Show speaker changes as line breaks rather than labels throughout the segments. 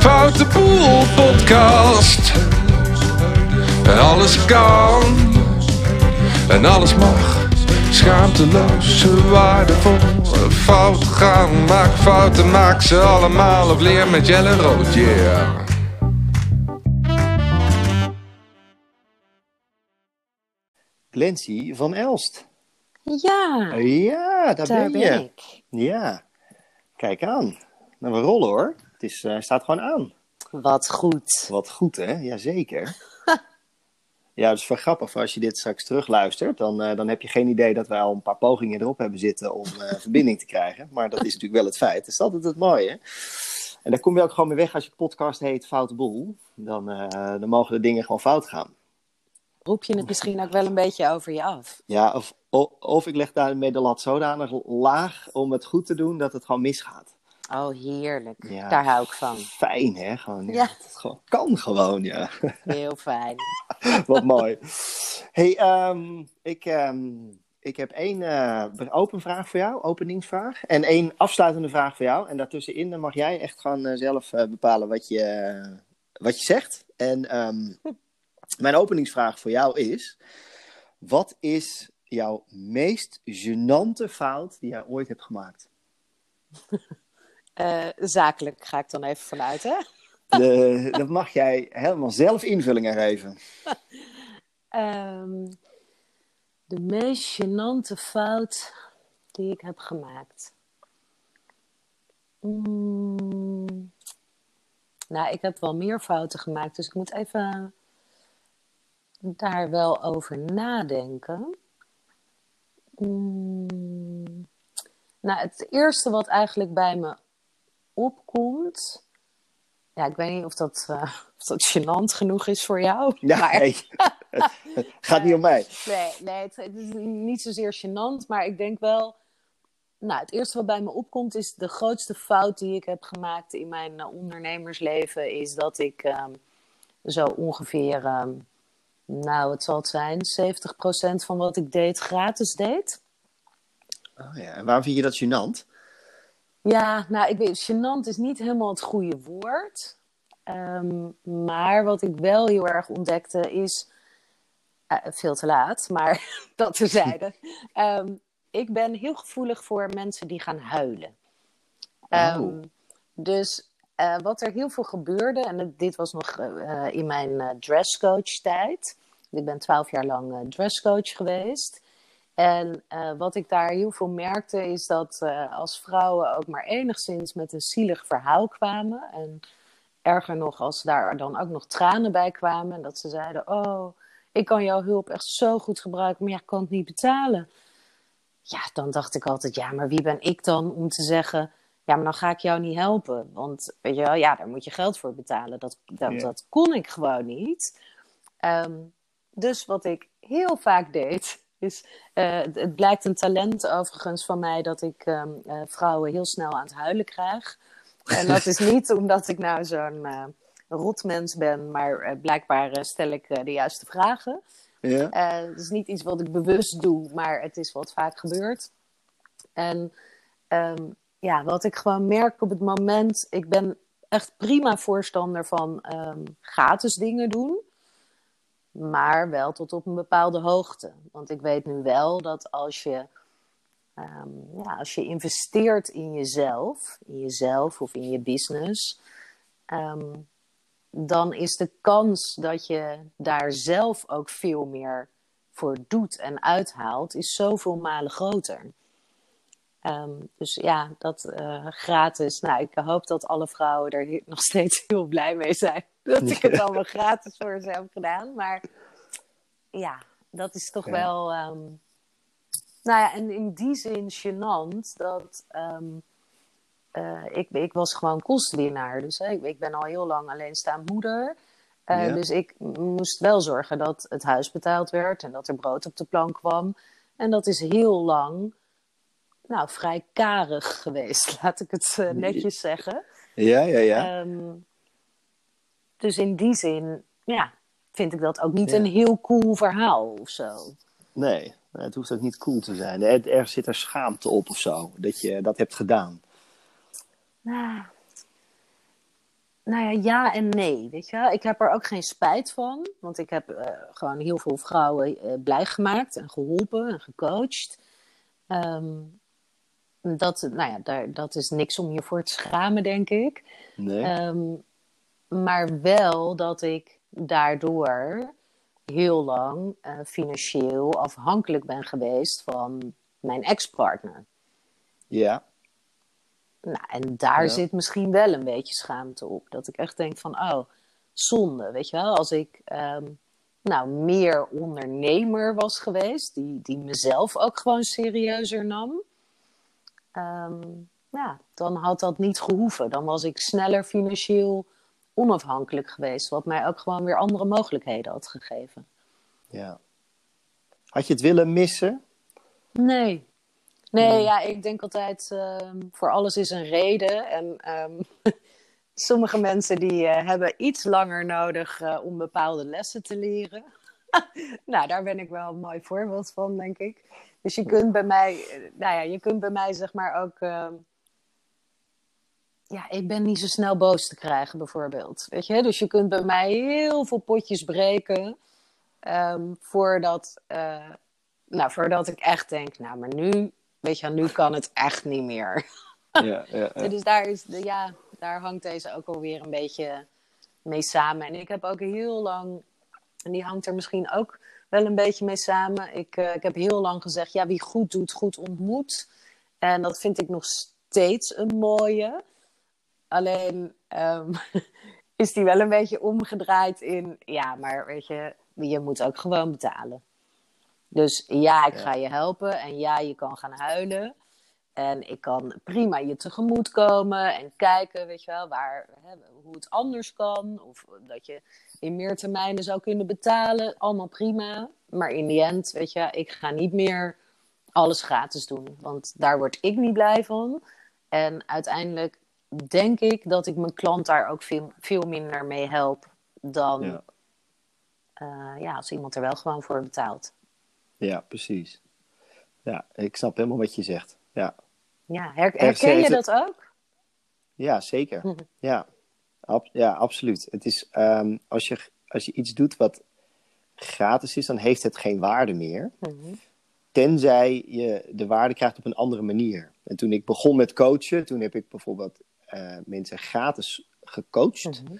Foute Boel Podcast. En alles kan. En alles mag. Schaamteloos, waardevol. Fout gaan, maak fouten, maak ze allemaal. Of leer met Jelle Rood, yeah.
Glency van Elst.
Ja,
Ja, daar,
daar
ben je.
ik.
Ja, kijk aan. Nou, we rollen hoor. Het is, eh, staat gewoon aan.
Wat goed.
Wat goed hè, jazeker. ja, dat is wel grappig. Als je dit straks terugluistert, dan, eh, dan heb je geen idee dat wij al een paar pogingen erop hebben zitten om eh, verbinding te krijgen. Maar dat is natuurlijk wel het feit. Dat is altijd het mooie. En daar kom je ook gewoon mee weg als je podcast heet Foute Boel. Dan, dan mogen de dingen gewoon fout gaan.
Roep je het misschien ook wel een beetje over je af?
Ja, of, o- of ik leg daarmee de lat zodanig laag om het goed te doen dat het gewoon misgaat.
Oh, heerlijk.
Ja.
Daar hou ik van.
Fijn, hè? Gewoon, ja. Het kan gewoon, ja.
Heel fijn.
Wat mooi. hey, ehm, ik, ehm, ik heb één eh, open vraag voor jou, openingsvraag. En één afsluitende vraag voor jou. En daartussenin dan mag jij echt gewoon eh, zelf eh, bepalen wat je, wat je zegt. En ehm, mijn openingsvraag voor jou is... Wat is jouw meest gênante fout die jij ooit hebt gemaakt?
Eh, zakelijk ga ik dan even vanuit, hè?
De, dat mag jij helemaal zelf invulling aan geven.
Ehm, de meest gênante fout die ik heb gemaakt. Mm. Nou, ik heb wel meer fouten gemaakt, dus ik moet even daar wel over nadenken. Mm. Nou, het eerste wat eigenlijk bij me opkomt. Ja, ik weet niet of dat, eh, of dat gênant genoeg is voor jou.
Ja,
maar-
nee. Het gaat niet om mij.
Nee, nee het, het is niet zozeer gênant, maar ik denk wel. Nou, het eerste wat bij me opkomt is de grootste fout die ik heb gemaakt in mijn eh, ondernemersleven. Is dat ik ehm, zo ongeveer, ehm, nou, het zal het zijn, 70% van wat ik deed gratis deed.
Oh ja, en waarom vind je dat gênant?
Ja, nou, ik weet, gênant is niet helemaal het goede woord. Ehm, maar wat ik wel heel erg ontdekte is, eh, veel te laat, maar dat terzijde. Ehm ik ben heel gevoelig voor mensen die gaan huilen. Ehm,
Oh.
Dus eh, wat er heel veel gebeurde, en dit was nog eh, in mijn dresscoach tijd. Ik ben twaalf jaar lang dresscoach geweest. En eh, wat ik daar heel veel merkte is dat eh, als vrouwen ook maar enigszins met een zielig verhaal kwamen. En erger nog, als daar dan ook nog tranen bij kwamen. En dat ze zeiden: Oh, ik kan jouw hulp echt zo goed gebruiken, maar ja, ik kan het niet betalen. Ja, dan dacht ik altijd: Ja, maar wie ben ik dan om te zeggen. Ja, maar dan ga ik jou niet helpen. Want weet je wel, ja, daar moet je geld voor betalen. Dat, dat kon ik gewoon niet. Ehm, dus wat ik heel vaak deed, eh, het, het blijkt een talent overigens van mij dat ik ehm, eh, vrouwen heel snel aan het huilen krijg. En dat is niet omdat ik nou zo'n eh rotmens ben, maar blijkbaar stel ik de juiste vragen.
Ja?
Het is niet iets wat ik bewust doe, maar het is wat vaak gebeurt. En ehm, ja, wat ik gewoon merk op het moment, ik ben echt prima voorstander van ehm, gratis dingen doen, maar wel tot op een bepaalde hoogte. Want ik weet nu wel dat als je, ehm, ja, als je investeert in jezelf, in jezelf of in je business, ehm, dan is de kans dat je daar zelf ook veel meer voor doet en uithaalt, is zoveel malen groter. Ehm, dus ja, dat eh, gratis. Nou, ik hoop dat alle vrouwen er nog steeds heel blij mee zijn. Dat ik het allemaal gratis voor ze heb gedaan. Maar ja, dat is toch
Ja.
wel. ehm, nou ja, en in die zin gênant dat. ehm, eh, ik, ik was gewoon kostwinnaar. Dus hè, ik, ik ben al heel lang alleenstaand moeder. Eh,
Ja.
Dus ik moest wel zorgen dat het huis betaald werd en dat er brood op de plank kwam. En dat is heel lang, nou, vrij karig geweest, laat ik het eh, netjes zeggen.
Ja, ja, ja.
Ehm, dus in die zin, ja, vind ik dat ook niet
Ja.
een heel cool verhaal of zo.
Nee, het hoeft ook niet cool te zijn. Er, er zit er schaamte op of zo, dat je dat hebt gedaan.
Nou, nou ja, ja en nee. Weet je wel? Ik heb er ook geen spijt van. Want ik heb eh, gewoon heel veel vrouwen uh, blij gemaakt en geholpen en gecoacht. Ehm, dat, nou ja, daar, dat is niks om je voor te schamen, denk ik.
Nee.
Ehm, maar wel dat ik daardoor heel lang uh, financieel afhankelijk ben geweest van mijn ex-partner.
Ja.
Nou, en daar
Ja.
zit misschien wel een beetje schaamte op. Dat ik echt denk van, oh, zonde, weet je wel. Als ik ehm, nou meer ondernemer was geweest, die, die mezelf ook gewoon serieuzer nam, ehm, ja, dan had dat niet gehoeven. Dan was ik sneller financieel onafhankelijk geweest, wat mij ook gewoon weer andere mogelijkheden had gegeven.
ja. Had je het willen missen?
Nee. Nee,
Nee.
ja, ik denk altijd, ehm, voor alles is een reden. En ehm, sommige mensen die eh, hebben iets langer nodig eh, om bepaalde lessen te leren. nou, daar ben ik wel een mooi voorbeeld van, denk ik. Dus je kunt bij mij, eh, nou ja, je kunt bij mij zeg maar ook... ehm, ja, ik ben niet zo snel boos te krijgen, bijvoorbeeld. Weet je, dus je kunt bij mij heel veel potjes breken. ehm, voordat, eh, nou, voordat ik echt denk, nou, maar nu, weet je, nu kan het echt niet meer.
Ja, ja, ja.
Dus daar, is de, ja, daar hangt deze ook alweer een beetje mee samen. En ik heb ook heel lang, en die hangt er misschien ook wel een beetje mee samen. Ik, eh, ik heb heel lang gezegd, ja, wie goed doet, goed ontmoet. En dat vind ik nog steeds een mooie. Alleen ehm, is die wel een beetje omgedraaid in, ja, maar weet je, je moet ook gewoon betalen. Dus ja, ik ga je helpen en ja, je kan gaan huilen. En ik kan prima je tegemoet komen en kijken, weet je wel, waar, hè, hoe het anders kan. Of dat je in meer termijnen zou kunnen betalen. Allemaal prima. Maar in die end, weet je, ik ga niet meer alles gratis doen. Want daar word ik niet blij van. En uiteindelijk denk ik dat ik mijn klant daar ook veel, veel minder mee help dan
Ja.
eh, ja, als iemand er wel gewoon voor betaalt.
ja, precies. Ja, ik snap helemaal wat je zegt. Ja,
Ja, her- herken je dat ook?
ja zeker. Ja, Ab- ja absoluut. Het is, ehm, als, je, als je iets doet wat gratis is, dan heeft het geen waarde meer.
Mhm.
Tenzij je de waarde krijgt op een andere manier. En toen ik begon met coachen, toen heb ik bijvoorbeeld eh, mensen gratis gecoacht.
Mhm.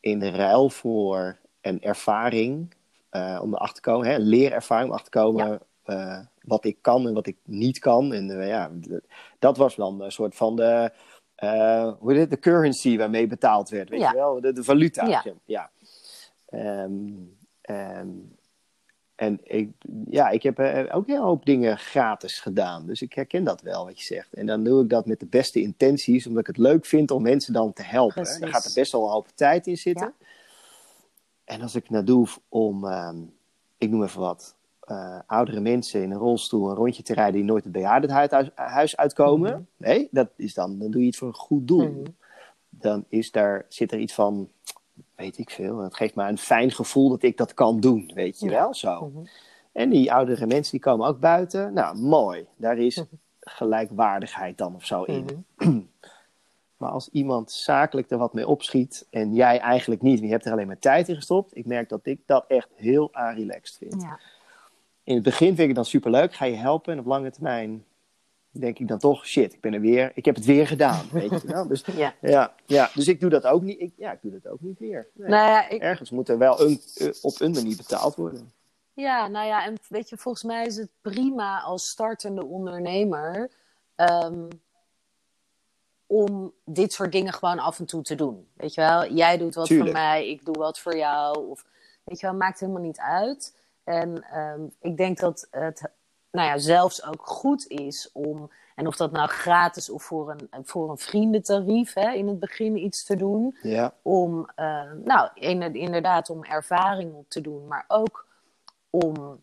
in ruil voor een ervaring eh, om erachter te komen, hè, een leerervaring om erachter te komen eh, wat ik kan en wat ik niet kan. En ja, dat was dan een soort van de, eh, hoe heet het, de currency waarmee betaald werd, weet
Ja.
je wel, de, de valuta.
Ja.
ja. Ehm, en ik, ja, ik heb eh, ook hele hoop dingen gratis gedaan. Dus ik herken dat wel, wat je zegt. En dan doe ik dat met de beste intenties, omdat ik het leuk vind om mensen dan te helpen.
Precies.
Daar gaat er best wel een hoop tijd in zitten. En als ik het nou doe om, ehm, ik noem even wat, eh, oudere mensen in een rolstoel een rondje te rijden die nooit het bejaardenhuis huis uitkomen.
Mhm.
Nee, dat is dan, dan doe je het voor een goed doel.
Mhm.
Dan is daar, zit er iets van, weet ik veel, het geeft me een fijn gevoel dat ik dat kan doen, weet je
Ja.
wel, zo.
Mhm.
En die oudere mensen die komen ook buiten. Nou, mooi. Daar is
Mhm.
gelijkwaardigheid dan of zo in. Maar als iemand zakelijk er wat mee opschiet en jij eigenlijk niet, je hebt er alleen maar tijd in gestopt, ik merk dat ik dat echt heel relaxed vind.
Ja.
In het begin vind ik het dan superleuk, ga je helpen en op lange termijn denk ik dan toch, shit, ik ben er weer, ik heb het weer gedaan, weet je wel. Dus,
Ja.
ja, ja, dus ik doe dat ook niet, ik, ja, ik doe dat ook niet meer. Nee.
Nou ja, ik,
Ergens moet er wel een, eh, op een manier betaald worden.
Ja, nou ja, en weet je, volgens mij is het prima als startende ondernemer ehm, om dit soort dingen gewoon af en toe te doen. Weet je wel, jij doet wat
Tuurlijk.
voor mij, ik doe wat voor jou. Of, weet je wel, maakt helemaal niet uit. En ehm, ik denk dat het, nou ja, zelfs ook goed is om, en of dat nou gratis of voor een, voor een vriendentarief hè, in het begin iets te doen
Ja,
om, eh, nou, in- inderdaad om ervaring op te doen, maar ook om,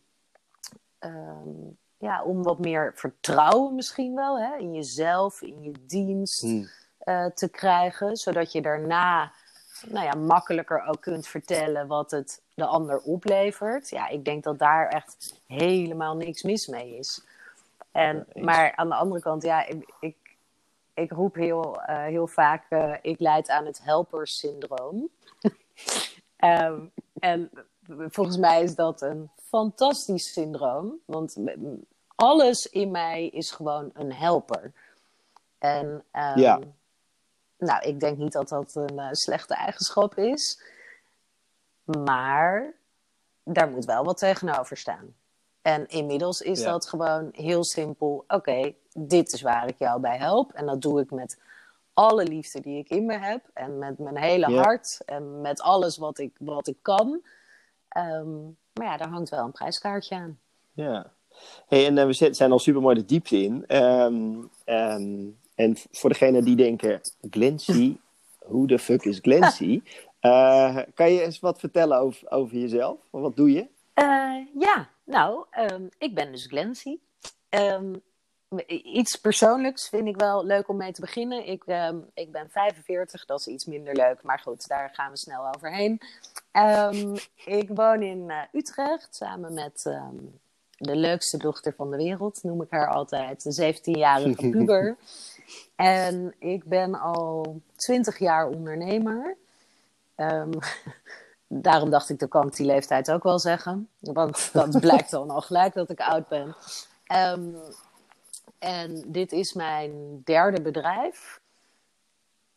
ehm, ja, om wat meer vertrouwen misschien wel hè, in jezelf, in je dienst
Hm.
eh, te krijgen, zodat je daarna nou ja, makkelijker ook kunt vertellen wat het de ander oplevert. Ja, ik denk dat daar echt helemaal niks mis mee is. En, maar aan de andere kant, ja, ik, ik, ik roep heel, eh, heel vaak, eh, ik leid aan het helpersyndroom. Ehm, en volgens mij is dat een fantastisch syndroom, want alles in mij is gewoon een helper. En ehm,
Ja.
Nou, ik denk niet dat dat een eh, slechte eigenschap is, maar daar moet wel wat tegenover staan. En inmiddels is
Ja.
dat gewoon heel simpel. Oké, dit is waar ik jou bij help. En dat doe ik met alle liefde die ik in me heb. En met mijn hele
Ja.
hart. En met alles wat ik, wat ik kan. Ehm, maar ja, daar hangt wel een prijskaartje aan.
Ja. Hey, en eh, we zijn al super mooi de diepte in. Ehm, en voor degene die denken, Glency, hoe de fuck is Glency? Eh, kan je eens wat vertellen over, over jezelf? Wat doe je?
Eh, ja, nou, ehm, ik ben dus Glency. Ehm, iets persoonlijks vind ik wel leuk om mee te beginnen. Ik, ehm, ik ben 45, dat is iets minder leuk, maar goed, daar gaan we snel overheen. Ik woon in eh, Utrecht samen met de leukste dochter van de wereld, noem ik haar altijd, de 17-jarige puber. En ik ben al 20 jaar ondernemer. Ehm, daarom dacht ik, dan kan ik die leeftijd ook wel zeggen. Want dat blijkt dan al gelijk dat ik oud ben. Ehm, en dit is mijn derde bedrijf.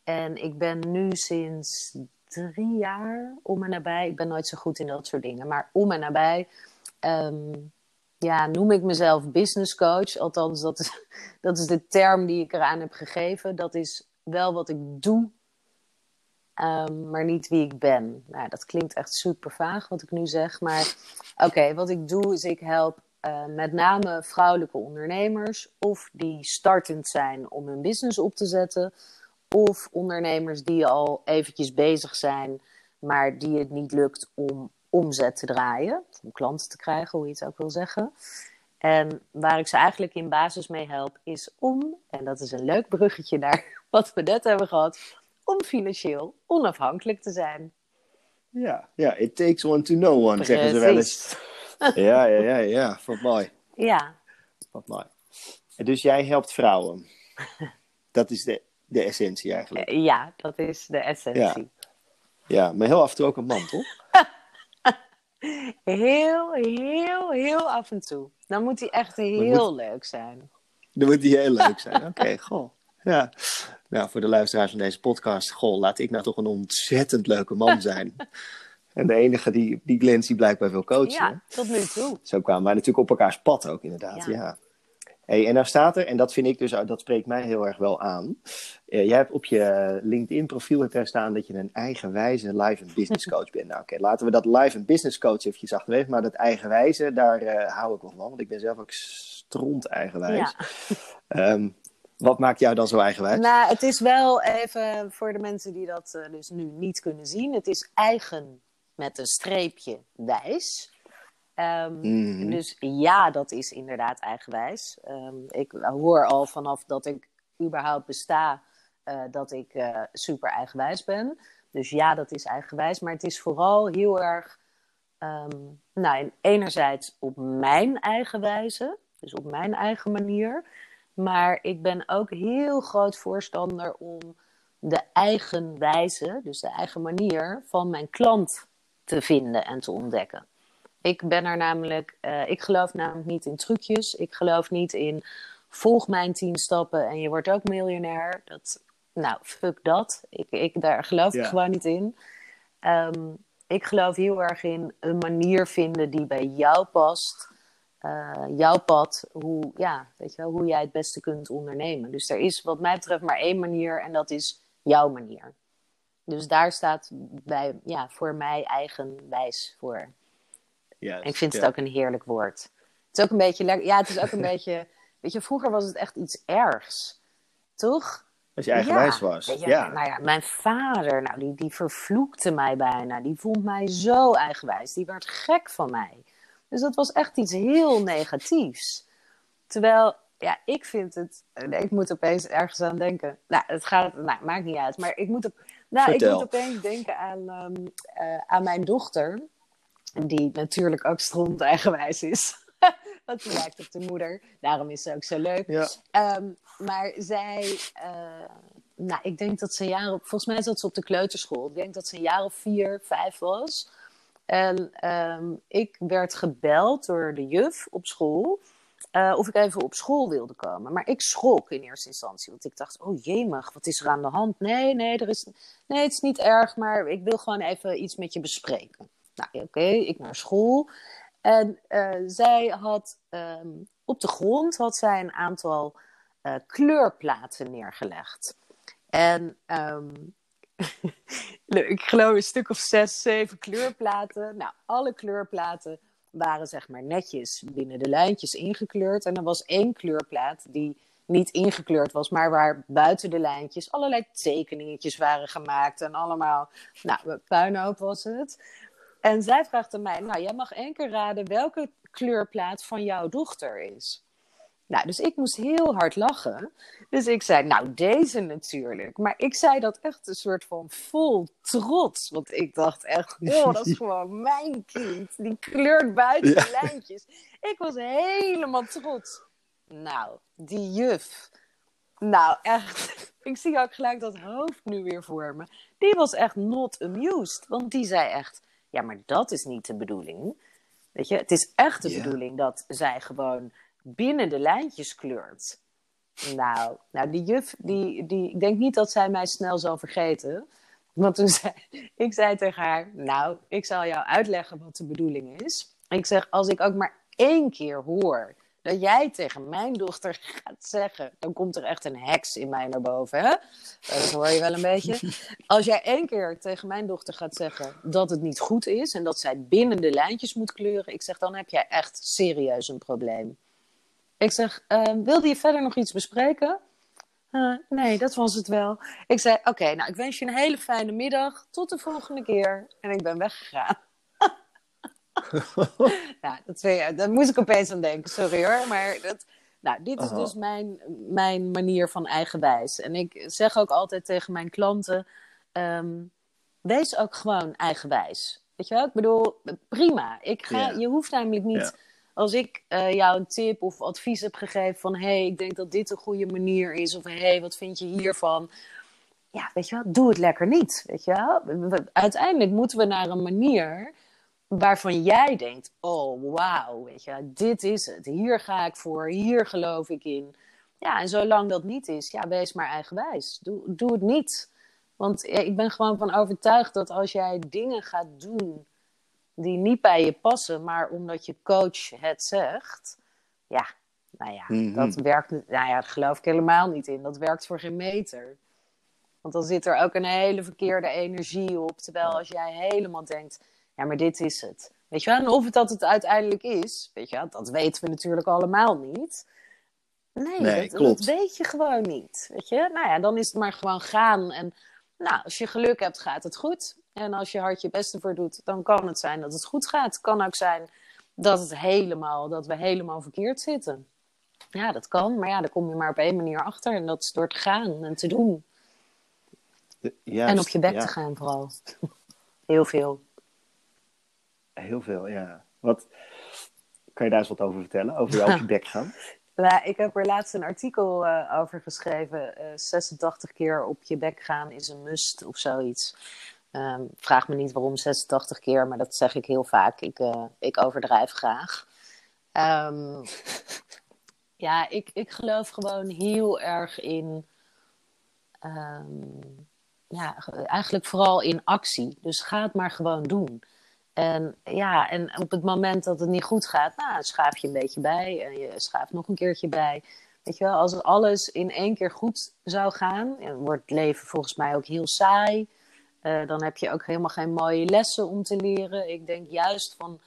En ik ben nu sinds drie jaar om en nabij. Ik ben nooit zo goed in dat soort dingen. Maar om en nabij ehm, ja, noem ik mezelf business coach. Althans, dat is, dat is de term die ik eraan heb gegeven. Dat is wel wat ik doe Ehm, maar niet wie ik ben. Nou, dat klinkt echt super vaag wat ik nu zeg. Maar oké, wat ik doe is ik help eh, met name vrouwelijke ondernemers. Of die startend zijn om hun business op te zetten. Of ondernemers die al eventjes bezig zijn, maar die het niet lukt om omzet te draaien. Om klanten te krijgen, hoe je het ook wil zeggen. En waar ik ze eigenlijk in basis mee help is om, en dat is een leuk bruggetje naar wat we net hebben gehad, om financieel onafhankelijk te zijn.
Ja, ja, it takes one to know one, zeggen ze wel eens. Ja, ja, ja, ja. Wat mooi.
Ja,
Wat mooi. Dus jij helpt vrouwen. Dat is de, de essentie eigenlijk.
ja, dat is de essentie.
Ja, maar heel af en toe ook een man, toch?
Heel, heel, heel af en toe. Dan moet hij echt heel leuk zijn.
Dan moet die heel leuk zijn. Oké, goh. Ja. Nou, voor de luisteraars van deze podcast, goh, laat ik nou toch een ontzettend leuke man zijn. en de enige die, die Glency blijkbaar wil coachen.
Ja, tot nu toe.
Zo kwamen wij natuurlijk op elkaars pad ook, inderdaad. Ja.
Ja.
Hey, en nou staat er, en dat vind ik dus, dat spreekt mij heel erg wel aan. Eh, jij hebt op je LinkedIn-profiel hebt daar staan dat je een eigenwijze live en business coach bent. Nou, oké, laten we dat live en business coach eventjes achterwege, maar dat eigenwijze, daar eh, hou ik wel van, want ik ben zelf ook stront eigenwijs.
Ja.
Ehm, wat maakt jou dan zo eigenwijs?
Nou, het is wel even voor de mensen die dat eh, dus nu niet kunnen zien. Het is eigen met een streepje wijs. Ehm,
Mhm.
Dus ja, dat is inderdaad eigenwijs. Ehm, ik hoor al vanaf dat ik überhaupt besta eh, dat ik eh, super eigenwijs ben. Dus ja, dat is eigenwijs. Maar het is vooral heel erg, ehm, nou, en enerzijds op mijn eigen wijze, dus op mijn eigen manier. Maar ik ben ook heel groot voorstander om de eigen wijze, dus de eigen manier van mijn klant te vinden en te ontdekken. Ik ben er namelijk, eh, ik geloof namelijk niet in trucjes. Ik geloof niet in volg mijn tien stappen en je wordt ook miljonair. Dat, nou, fuck dat. Ik, ik, daar geloof ik gewoon niet in. Ehm, ik geloof heel erg in een manier vinden die bij jou past. Eh, jouw pad, hoe, ja, weet je wel, hoe jij het beste kunt ondernemen. Dus er is wat mij betreft maar één manier en dat is jouw manier. Dus daar staat bij, ja, voor mij eigenwijs voor. En ik vind het ook een heerlijk woord. Het is ook een beetje lekker. Ja, het is ook een beetje. Weet je, vroeger was het echt iets ergs. Toch?
Als je eigenwijs
Ja.
was. Ja.
Nou ja, mijn vader, nou, die, die vervloekte mij bijna. Die vond mij zo eigenwijs. Die werd gek van mij. Dus dat was echt iets heel negatiefs. Terwijl, ja, ik vind het. nee, ik moet opeens ergens aan denken. Nou, het gaat. Nou, maakt niet uit. Maar ik moet, op, nou, ik moet opeens denken aan, ehm, eh, aan mijn dochter. Die natuurlijk ook stront eigenwijs is. Want die lijkt op de moeder. Daarom is ze ook zo leuk.
Ja.
Ehm, maar zij, eh, nou, ik denk dat ze een jaar op, volgens mij zat ze op de kleuterschool. Ik denk dat ze een jaar of vier, vijf was. En ehm, ik werd gebeld door de juf op school. eh, of ik even op school wilde komen. Maar ik schrok in eerste instantie. Want ik dacht, oh jemig, wat is er aan de hand? Nee, nee, er is, nee het is niet erg, maar ik wil gewoon even iets met je bespreken. Nou, oké, ik naar school. En eh, zij had ehm, op de grond had zij een aantal eh, kleurplaten neergelegd. En ehm, ik geloof een stuk of zes, zeven kleurplaten. Nou, alle kleurplaten waren zeg maar netjes binnen de lijntjes ingekleurd. En er was één kleurplaat die niet ingekleurd was, maar waar buiten de lijntjes allerlei tekeningetjes waren gemaakt. En allemaal, nou, puinhoop was het. En zij vraagt aan mij, nou, jij mag één keer raden welke kleurplaat van jouw dochter is. Nou, dus ik moest heel hard lachen. Dus ik zei, nou, deze natuurlijk. Maar ik zei dat echt een soort van vol trots. Want ik dacht echt, oh, dat is gewoon mijn kind. Die kleurt buiten de lijntjes. Ik was helemaal trots. Nou, die juf. Nou, echt. Ik zie ook gelijk dat hoofd nu weer voor me. Die was echt not amused. Want die zei echt, ja, maar dat is niet de bedoeling. Weet je, het is echt de bedoeling dat zij gewoon binnen de lijntjes kleurt. Nou, nou die juf, die, die, ik denk niet dat zij mij snel zal vergeten. Want toen zei ik zei tegen haar, nou, ik zal jou uitleggen wat de bedoeling is. Ik zeg, als ik ook maar één keer hoor dat jij tegen mijn dochter gaat zeggen, dan komt er echt een heks in mij naar boven. Hè? Dat hoor je wel een beetje. Als jij één keer tegen mijn dochter gaat zeggen dat het niet goed is en dat zij binnen de lijntjes moet kleuren, ik zeg, dan heb jij echt serieus een probleem. Ik zeg, eh, wilde je verder nog iets bespreken? "Eh, nee, dat was het wel. Ik zei, oké, nou, ik wens je een hele fijne middag. Tot de volgende keer. En ik ben weggegaan. nou, dat, je- daar moest ik opeens aan denken, sorry hoor. Maar dat, nou, dit is
Aha.
dus mijn, mijn manier van eigenwijs. En ik zeg ook altijd tegen mijn klanten, ehm, wees ook gewoon eigenwijs. Weet je wel? Ik bedoel, prima. Ik ga. Je hoeft namelijk niet... Als ik eh, jou een tip of advies heb gegeven van... hé, hey, ik denk dat dit een goede manier is... of hé, hey, wat vind je hiervan? Ja, weet je wel, doe het lekker niet. Weet je wel? We- we- Uiteindelijk moeten we naar een manier waarvan jij denkt: oh wauw, weet je, dit is het. Hier ga ik voor, hier geloof ik in. Ja, en zolang dat niet is, ja, wees maar eigenwijs. Doe, doe het niet. Want ik ben gewoon van overtuigd dat als jij dingen gaat doen die niet bij je passen, maar omdat je coach het zegt, ja, nou ja,
Mhm.
dat werkt. Nou ja, daar geloof ik helemaal niet in. Dat werkt voor geen meter. Want dan zit er ook een hele verkeerde energie op. Terwijl als jij helemaal denkt, ja, maar dit is het. Weet je wel? En of het dat het uiteindelijk is, weet je wel, dat weten we natuurlijk allemaal niet. Nee,
Nee,
dat, weet je gewoon niet. Weet je? Nou ja, dan is het maar gewoon gaan. En nou, als je geluk hebt, gaat het goed. En als je hard je best ervoor doet, dan kan het zijn dat het goed gaat. Het kan ook zijn dat, het helemaal, dat we helemaal verkeerd zitten. Ja, dat kan. Maar ja, daar kom je maar op één manier achter. En dat is door te gaan en te doen.
Juist,
en op je bek
ja.
te gaan vooral. Heel veel.
Heel veel, ja. Wat, kan je daar eens wat over vertellen? Over je op je bek gaan?
Nou, ik heb er laatst een artikel eh, over geschreven. Eh, 86 keer op je bek gaan is een must of zoiets. Ehm, vraag me niet waarom 86 keer, maar dat zeg ik heel vaak. Ik, eh, ik overdrijf graag. Ehm, ja, ik, ik geloof gewoon heel erg in. ehm, ja, eigenlijk vooral in actie. Dus ga het maar gewoon doen. En ja, en op het moment dat het niet goed gaat, nou, schaaf je een beetje bij en je schaaft nog een keertje bij. Weet je wel, als alles in één keer goed zou gaan, dan wordt het leven volgens mij ook heel saai. Eh, dan heb je ook helemaal geen mooie lessen om te leren. Ik denk juist van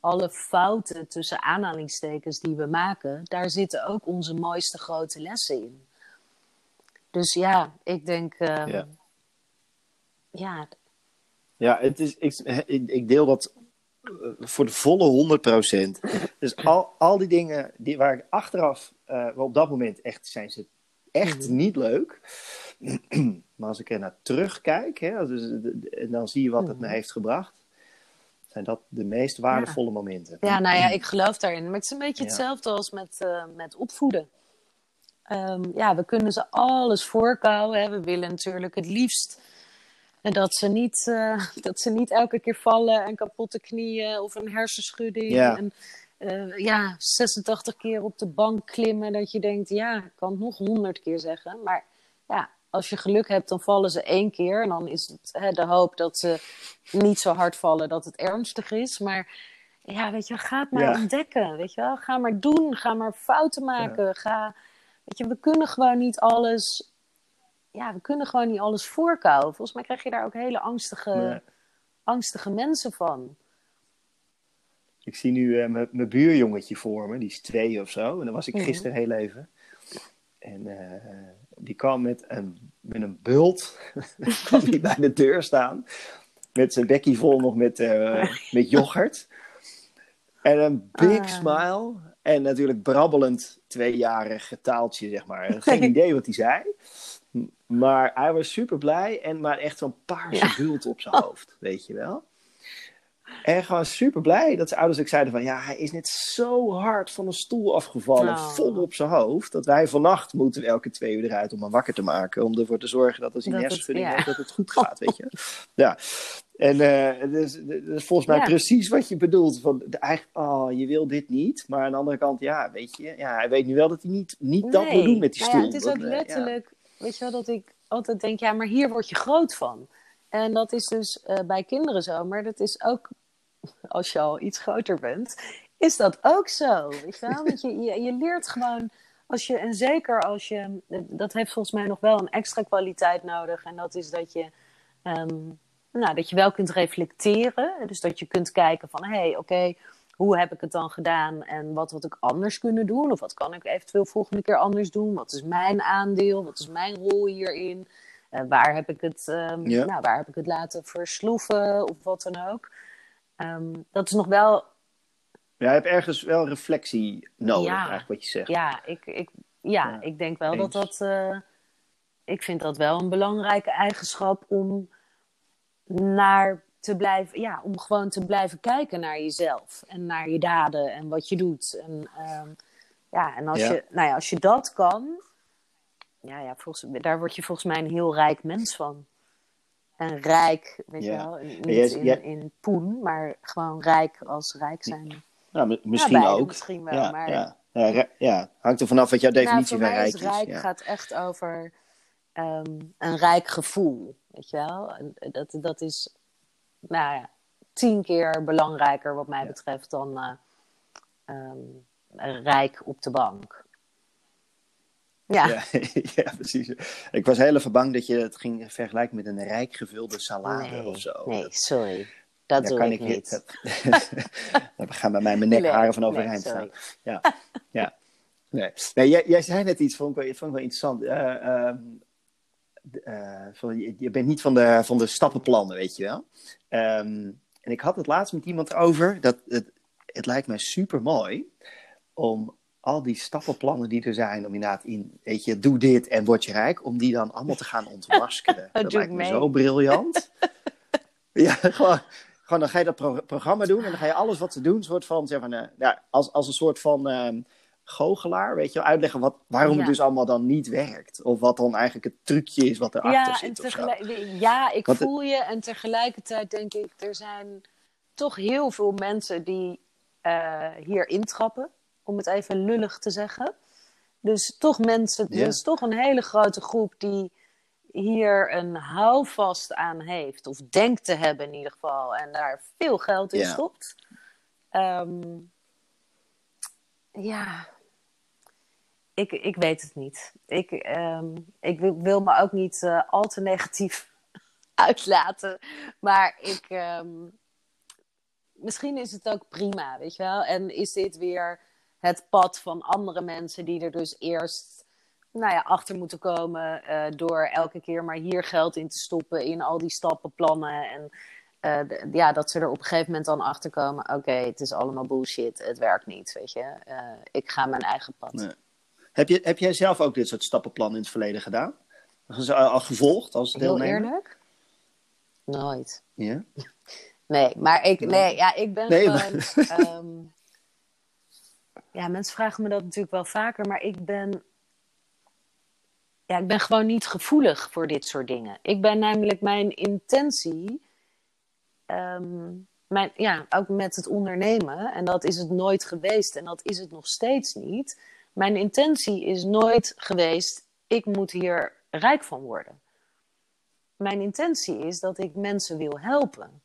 alle fouten tussen aanhalingstekens die we maken, daar zitten ook onze mooiste grote lessen in. Dus ja, ik denk, ehm,
Ja.
ja,
Ja, het is, ik, ik, deel dat eh, voor de volle 100%. Dus al, al die dingen die, waar ik achteraf, waar op dat moment echt zijn ze echt
Mhm.
niet leuk. maar als ik er naar terugkijk, hè, dus, en dan zie je wat het
Mhm.
me heeft gebracht. zijn dat de meest waardevolle momenten.
Ja, nou ja, ik geloof daarin. Maar het is een beetje
Ja.
hetzelfde als met, eh, met opvoeden. Ehm, ja, we kunnen ze alles voorkouwen. Hè. We willen natuurlijk het liefst dat ze, niet, eh, dat ze niet elke keer vallen en kapotte knieën of een hersenschudding.
Ja.
En eh, ja, 86 keer op de bank klimmen. Dat je denkt, ja, ik kan het nog 100 keer zeggen. Maar ja, als je geluk hebt, dan vallen ze één keer. En dan is het hè, de hoop dat ze niet zo hard vallen dat het ernstig is. Maar ja, weet je, ga het maar
Ja.
ontdekken. Weet je wel, ga maar doen. Ga maar fouten maken. Ga, weet je, we kunnen gewoon niet alles. Ja, we kunnen gewoon niet alles voorkouwen. Volgens mij krijg je daar ook hele angstige,
Nee.
angstige mensen van.
Ik zie nu eh, mijn mijn buurjongetje voor me, die is twee of zo. En dan was ik
Mhm.
gisteren heel even. En eh, die kwam met een, met een bult kwam die bij de deur staan. Met zijn bekkie vol nog met, eh, met yoghurt. En een big
Ah.
smile. En natuurlijk brabbelend tweejarig taaltje, zeg maar. Geen idee wat hij zei. Maar hij was super blij. En maar echt zo'n paarse
Ja.
bult op zijn hoofd, weet je wel. En gewoon super blij dat zijn ouders ook zeiden van... ja, hij is net zo hard van een stoel afgevallen,
Oh.
vol op zijn hoofd... dat wij vannacht moeten elke twee uur eruit om hem wakker te maken... om ervoor te zorgen dat als hij een hersenschudding
ja.
heeft, dat het goed gaat, weet je. Ja, en eh, dus, dat is volgens mij
Ja.
precies wat je bedoelt. Van, de, eigenlijk, oh, je wil dit niet. Maar aan de andere kant, ja, weet je... Ja, hij weet nu wel dat hij niet, niet dat moet doen met die
Nou
stoel.
ja, het is ook
eh,
letterlijk, weet je wel, dat ik altijd denk, ja, maar hier word je groot van. En dat is dus eh, bij kinderen zo, maar dat is ook als je al iets groter bent, is dat ook zo. Weet je wel? Want je, je, leert gewoon, als je, en zeker als je, dat heeft volgens mij nog wel een extra kwaliteit nodig. En dat is dat je, ehm, nou, dat je wel kunt reflecteren. Dus dat je kunt kijken van, hé, hey, oké, hoe heb ik het dan gedaan en wat had ik anders kunnen doen? Of wat kan ik eventueel volgende keer anders doen? Wat is mijn aandeel? Wat is mijn rol hierin? Eh, waar, heb ik het, ehm,
Ja.
nou, waar heb ik het laten versloeven of wat dan ook? Ehm, dat is nog wel,
Ja, je hebt ergens wel reflectie nodig,
Ja.
eigenlijk wat je zegt.
ja, ik, ik, ja,
Ja,
ik denk wel
eens.
dat dat, eh, ik vind dat wel een belangrijke eigenschap om naar te blijven, ja, om gewoon te blijven kijken naar jezelf en naar je daden en wat je doet. En, ehm, ja, en als,
Ja.
Je, nou ja, als je dat kan, ja, ja, volgens, daar word je volgens mij een heel rijk mens van. En rijk, weet
Ja.
je wel, en niet in, in poen, maar gewoon rijk als rijk zijn.
Nou, misschien
beide
ook.
misschien wel,
ja,
maar-
ja. Ja, ja, hangt er vanaf wat jouw definitie
nou,
van
voor mij
rijk
is rijk.
Ja.
gaat echt over ehm, een rijk gevoel, weet je wel. En dat, dat is, nou ja, tien keer belangrijker wat mij betreft dan eh, ehm, rijk op de bank. Ja,
Ja, ja, precies. Ik was heel even bang dat je het ging vergelijken met een rijk gevulde salade
nee,
of zo.
nee, sorry. Dat
daar
doe
kan
ik
ik
niet.
dat- gaan bij mij mijn nekharen
Nee,
van overeind staan. Ja, ja. Nee. Nee, jij, jij zei net iets, vond ik wel, vond ik wel interessant. Ehm, eh, je, bent niet van de, van de stappenplannen, weet je wel. Ehm, en ik had het laatst met iemand over. Dat het, het lijkt mij super mooi om al die stappenplannen die er zijn, om inderdaad in, weet je, doe dit en word je rijk, om die dan allemaal te gaan ontmaskeren. dat lijkt me
mee.
zo briljant. ja, gewoon, gewoon dan ga je dat pro- programma doen en dan ga je alles wat ze doen, soort van, zeg maar, eh, ja, als, als een soort van ehm, goochelaar, weet je wel, uitleggen wat, waarom
Ja.
het dus allemaal dan niet werkt. Of wat dan eigenlijk het trucje is wat erachter
Ja, en
zit. zo.
tegelijk, ja, ik
Want het-
voel je. En tegelijkertijd denk ik, er zijn toch heel veel mensen die eh, hier intrappen. Om het even lullig te zeggen. Dus toch mensen, dus toch een hele grote groep die hier een houvast aan heeft. Of denkt te hebben in ieder geval. En daar veel geld in stopt. Ehm, ja, ik, ik weet het niet. Ik, ehm, ik wil, me ook niet eh, al te negatief uitlaten. Maar ik. ehm, misschien is het ook prima, weet je wel. En is dit weer het pad van andere mensen die er dus eerst. Nou ja, achter moeten komen eh, door elke keer maar hier geld in te stoppen in al die stappenplannen. En eh, ja, dat ze er op een gegeven moment dan achter komen. Oké, het is allemaal bullshit, het werkt niet, weet je. Ik ga mijn eigen pad.
Heb, je, heb jij zelf ook dit soort stappenplannen in het verleden gedaan? Al, al gevolgd als
Heel
deelnemer?
eerlijk? Nooit.
Ja?
Nee, maar ik,
Nee.
ja, ik ben
Nee,
gewoon. ehm, ja, mensen vragen me dat natuurlijk wel vaker, maar ik ben. Ja, ik ben gewoon niet gevoelig voor dit soort dingen. Ik ben namelijk mijn intentie. ehm, mijn, ja, ook met het ondernemen, en dat is het nooit geweest en dat is het nog steeds niet. Mijn intentie is nooit geweest, ik moet hier rijk van worden. Mijn intentie is dat ik mensen wil helpen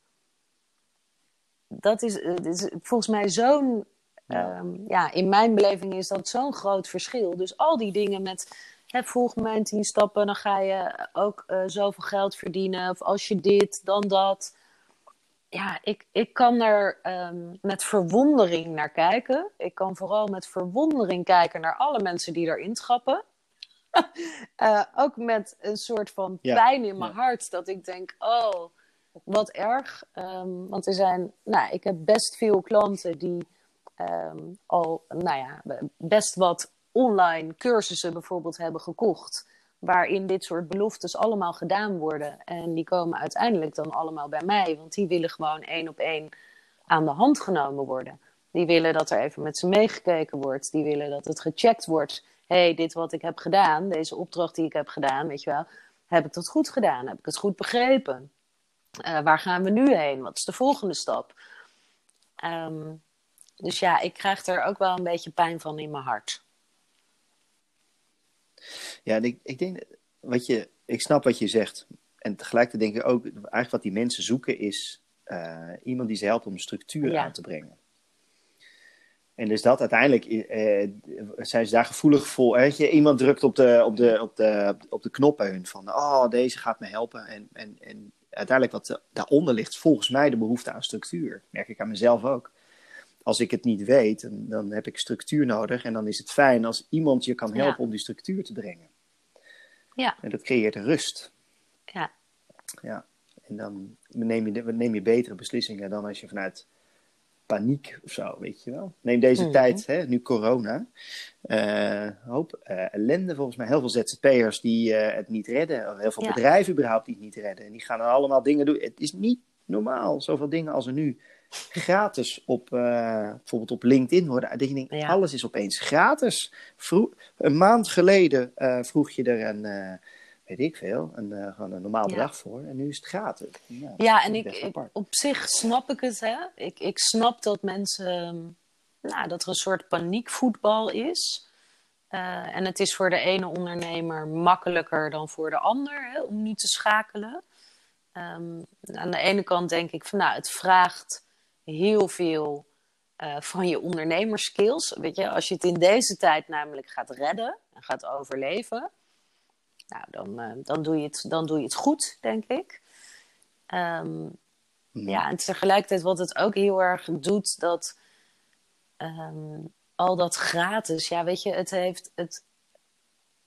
dat is, is volgens mij zo'n.
Ja.
ehm, ja, in mijn beleving is dat zo'n groot verschil. Dus al die dingen met. Hè, volg mijn tien stappen, dan ga je ook eh, zoveel geld verdienen. Of als je dit, dan dat. Ja, ik, ik kan er ehm, met verwondering naar kijken. Ik kan vooral met verwondering kijken naar alle mensen die erin trappen. Eh, ook met een soort van
Ja,
pijn in mijn
ja.
hart. Dat ik denk, oh, wat erg. Ehm, want er zijn, nou, ik heb best veel klanten die ehm, al, nou ja, best wat online cursussen bijvoorbeeld hebben gekocht. Waarin dit soort beloftes allemaal gedaan worden. En die komen uiteindelijk dan allemaal bij mij. Want die willen gewoon één op één aan de hand genomen worden. Die willen dat er even met ze meegekeken wordt. Die willen dat het gecheckt wordt. hey, dit wat ik heb gedaan, deze opdracht die ik heb gedaan, weet je wel. Heb ik dat goed gedaan? Heb ik het goed begrepen? Eh, waar gaan we nu heen? Wat is de volgende stap? Ehm, dus ja, ik krijg er ook wel een beetje pijn van in mijn hart.
Ja, ik, ik denk, wat je, ik snap wat je zegt. En tegelijkertijd denk ik ook, eigenlijk wat die mensen zoeken is eh, iemand die ze helpt om structuur
Ja.
aan te brengen. En dus dat uiteindelijk eh, zijn ze daar gevoelig voor. Weet je, iemand drukt op de, op, de, op, de, op de knop bij hun van, oh, deze gaat me helpen. En, en, en uiteindelijk wat daaronder ligt, volgens mij de behoefte aan structuur. merk ik aan mezelf ook. Als ik het niet weet, dan, dan heb ik structuur nodig. En dan is het fijn als iemand je kan helpen
Ja.
om die structuur te brengen.
Ja,
En dat creëert rust.
ja,
Ja. En dan neem je, neem je betere beslissingen dan als je vanuit paniek of zo, weet je wel. Neem deze
Mhm.
tijd, hè, nu corona. eh hoop eh, ellende volgens mij. Heel veel ZZP'ers die eh, het niet redden. Of heel veel
Ja.
bedrijven überhaupt die het niet redden. En die gaan dan allemaal dingen doen. Het is niet normaal, zoveel dingen als er nu gratis op, eh, bijvoorbeeld op LinkedIn worden. Dat je denkt,
Ja.
alles is opeens gratis. Vro- een maand geleden eh, vroeg je er een, eh, weet ik veel, een, gewoon een normaal
Ja.
bedrag voor. En nu is het gratis. Ja,
ja en ik, op zich snap ik het. Hè? Ik, ik snap dat mensen, nou, dat er een soort paniekvoetbal is. En het is voor de ene ondernemer makkelijker dan voor de ander hè, om nu te schakelen. Ehm, aan de ene kant denk ik van nou, het vraagt heel veel eh, van je ondernemerskills. Weet je, als je het in deze tijd namelijk gaat redden en gaat overleven, nou, dan, eh, dan, doe, je het, dan doe je het goed, denk ik. Ehm,
Mhm.
ja, en tegelijkertijd wat het ook heel erg doet, dat ehm, al dat gratis, ja, weet je, het heeft het,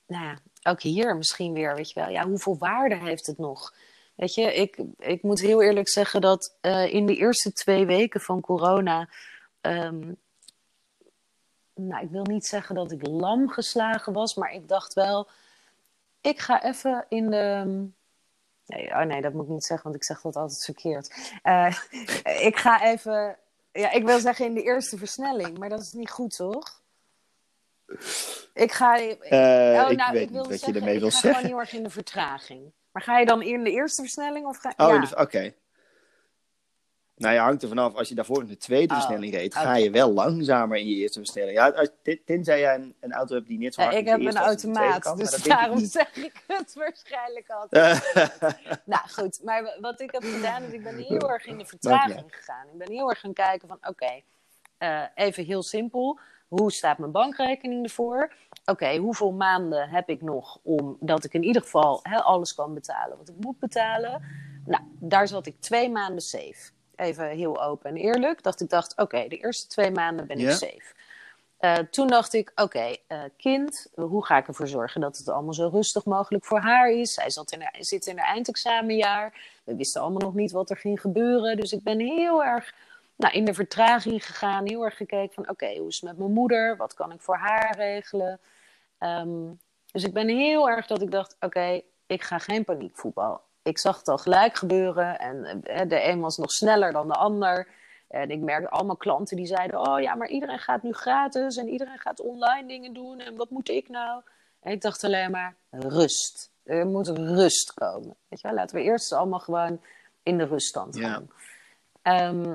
nou ja, ook hier misschien weer, weet je wel, ja, hoeveel waarde heeft het nog? Weet je, ik, ik moet heel eerlijk zeggen dat eh, in de eerste twee weken van corona, ehm, nou, ik wil niet zeggen dat ik lam geslagen was, maar ik dacht wel, ik ga even in de. Nee, oh nee, dat moet ik niet zeggen, want ik zeg dat altijd verkeerd. Eh, ik ga even. Ja, ik wil zeggen in de eerste versnelling, maar dat is niet goed, toch? Ik ga.
Eh,
oh,
ik
nou,
weet
ik wilde
niet wat je
zeggen,
ermee
ik
wil
ga
zeggen.
gewoon heel erg in de vertraging. Maar ga je dan in de eerste versnelling of ga
Oh,
ja.
oké. Nou ja, hangt er vanaf. Als je daarvoor in de tweede
Oh,
versnelling reed, ga je wel langzamer in je eerste versnelling. Ja, als, tenzij jij een, een auto hebt die net zo
Ja,
hard
ik
in de
heb een automaat, dus
ik
daarom zeg ik het waarschijnlijk altijd. Nou goed, maar wat ik heb gedaan is, ik ben heel erg in de vertraging gegaan. Ik ben heel erg gaan kijken van, oké, eh, even heel simpel. Hoe staat mijn bankrekening ervoor? Oké, hoeveel maanden heb ik nog om dat ik in ieder geval alles kan betalen wat ik moet betalen? Nou, daar zat ik twee maanden safe. Even heel open en eerlijk. Dat ik dacht, oké, de eerste twee maanden ben ik safe. Eh, toen dacht ik, oké, eh, kind, hoe ga ik ervoor zorgen dat het allemaal zo rustig mogelijk voor haar is? Zij zat in haar, zit in haar eindexamenjaar. We wisten allemaal nog niet wat er ging gebeuren. Dus ik ben heel erg nou, in de vertraging gegaan. Heel erg gekeken van, oké, hoe is het met mijn moeder? Wat kan ik voor haar regelen? Ehm, dus ik ben heel erg dat ik dacht, oké, ik ga geen paniekvoetbal ik zag het al gelijk gebeuren. En eh, de een was nog sneller dan de ander. En ik merkte allemaal klanten die zeiden: Oh ja, maar iedereen gaat nu gratis en iedereen gaat online dingen doen. En wat moet ik nou? En ik dacht alleen maar: rust. Er moet rust komen. Weet je wel? Laten we eerst allemaal gewoon in de ruststand gaan. Ehm,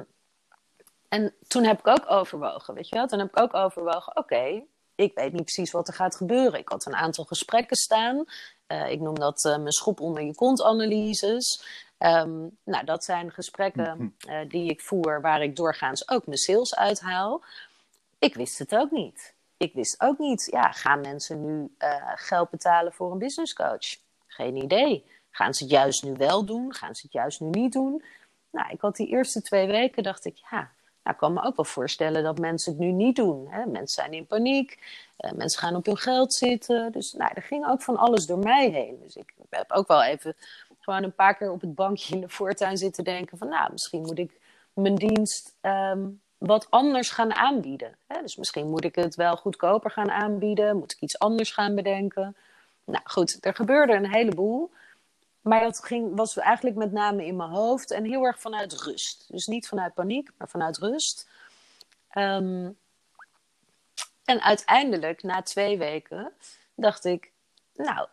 en toen heb ik ook overwogen, weet je wel? Toen heb ik ook overwogen: Oké, ik weet niet precies wat er gaat gebeuren. Ik had een aantal gesprekken staan. Uh, ik noem dat uh, mijn schop onder je kont analyses. Um, nou, dat zijn gesprekken uh, die ik voer waar ik doorgaans ook mijn sales uithaal. Ik wist het ook niet. Ik wist ook niet, ja, gaan mensen nu geld betalen voor een business coach? Geen idee. Gaan ze het juist nu wel doen? Gaan ze het juist nu niet doen? Nou, ik had die eerste twee weken, dacht ik, ja, nou, ik kan me ook wel voorstellen dat mensen het nu niet doen. Hè? Mensen zijn in paniek, uh, mensen gaan op hun geld zitten. Dus nou, er ging ook van alles door mij heen. Dus ik heb ook wel even gewoon een paar keer op het bankje in de voortuin zitten denken van... nou, misschien moet ik mijn dienst um, wat anders gaan aanbieden. Hè? Dus misschien moet ik het wel goedkoper gaan aanbieden. Moet ik iets anders gaan bedenken. Nou goed, er gebeurde een heleboel. Maar dat ging, was eigenlijk met name in mijn hoofd en heel erg vanuit rust. Dus niet vanuit paniek, maar vanuit rust. Um, en uiteindelijk, na twee weken, dacht ik, nou,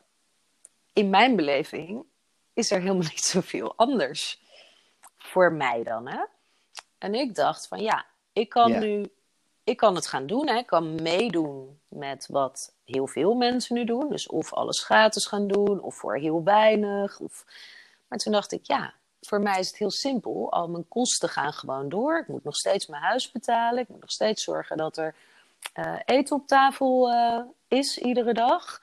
in mijn beleving is er helemaal niet zoveel anders. Voor mij dan, hè? En ik dacht van ja, ik kan yeah. nu, ik kan het gaan doen, hè? Ik kan meedoen met wat heel veel mensen nu doen. Dus of alles gratis gaan doen, of voor heel weinig. Of... Maar toen dacht ik, ja, voor mij is het heel simpel. Al mijn kosten gaan gewoon door. Ik moet nog steeds mijn huis betalen. Ik moet nog steeds zorgen dat er uh, eten op tafel uh, is iedere dag.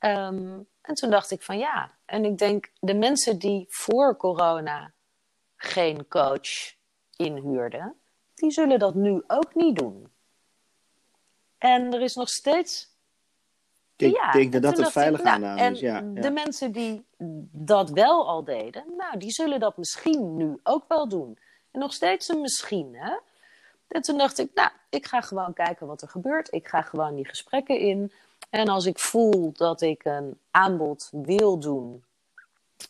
Um, en toen dacht ik van ja. En ik denk, de mensen die voor corona geen coach inhuurden, die zullen dat nu ook niet doen. En er is nog steeds
ik ja, denk dat dat een veilige
nou,
aanname is. Ja,
ja, De mensen die dat wel al deden, nou, die zullen dat misschien nu ook wel doen. En nog steeds een misschien, hè? En toen dacht ik, nou, ik ga gewoon kijken wat er gebeurt. Ik ga gewoon die gesprekken in. En als ik voel dat ik een aanbod wil doen.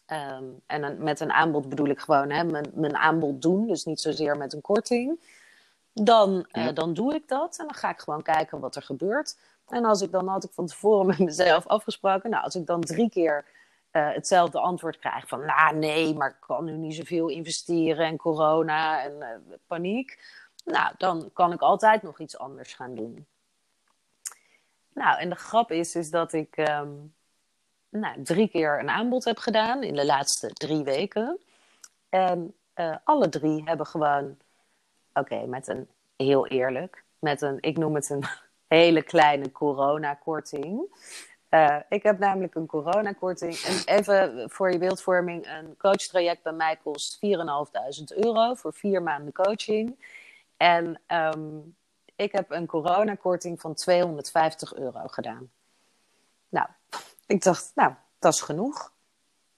Um, en een, met een aanbod bedoel ik gewoon hè, mijn, mijn aanbod doen. Dus niet zozeer met een korting. Dan, ja. uh, dan doe ik dat. En dan ga ik gewoon kijken wat er gebeurt. En als ik dan had ik van tevoren met mezelf afgesproken. Nou, als ik dan drie keer uh, hetzelfde antwoord krijg van, nou nee, maar ik kan nu niet zoveel investeren en corona en uh, paniek. Nou, dan kan ik altijd nog iets anders gaan doen. Nou, en de grap is, is dat ik um, nou, drie keer een aanbod heb gedaan in de laatste drie weken. En uh, alle drie hebben gewoon, oké, met een heel eerlijk, met een, ik noem het een hele kleine coronakorting. Uh, ik heb namelijk een coronakorting. En even voor je beeldvorming: een coachtraject bij mij kost 4.500 euro voor vier maanden coaching. En um, ik heb een coronakorting van 250 euro gedaan. Nou, ik dacht, nou, dat is genoeg.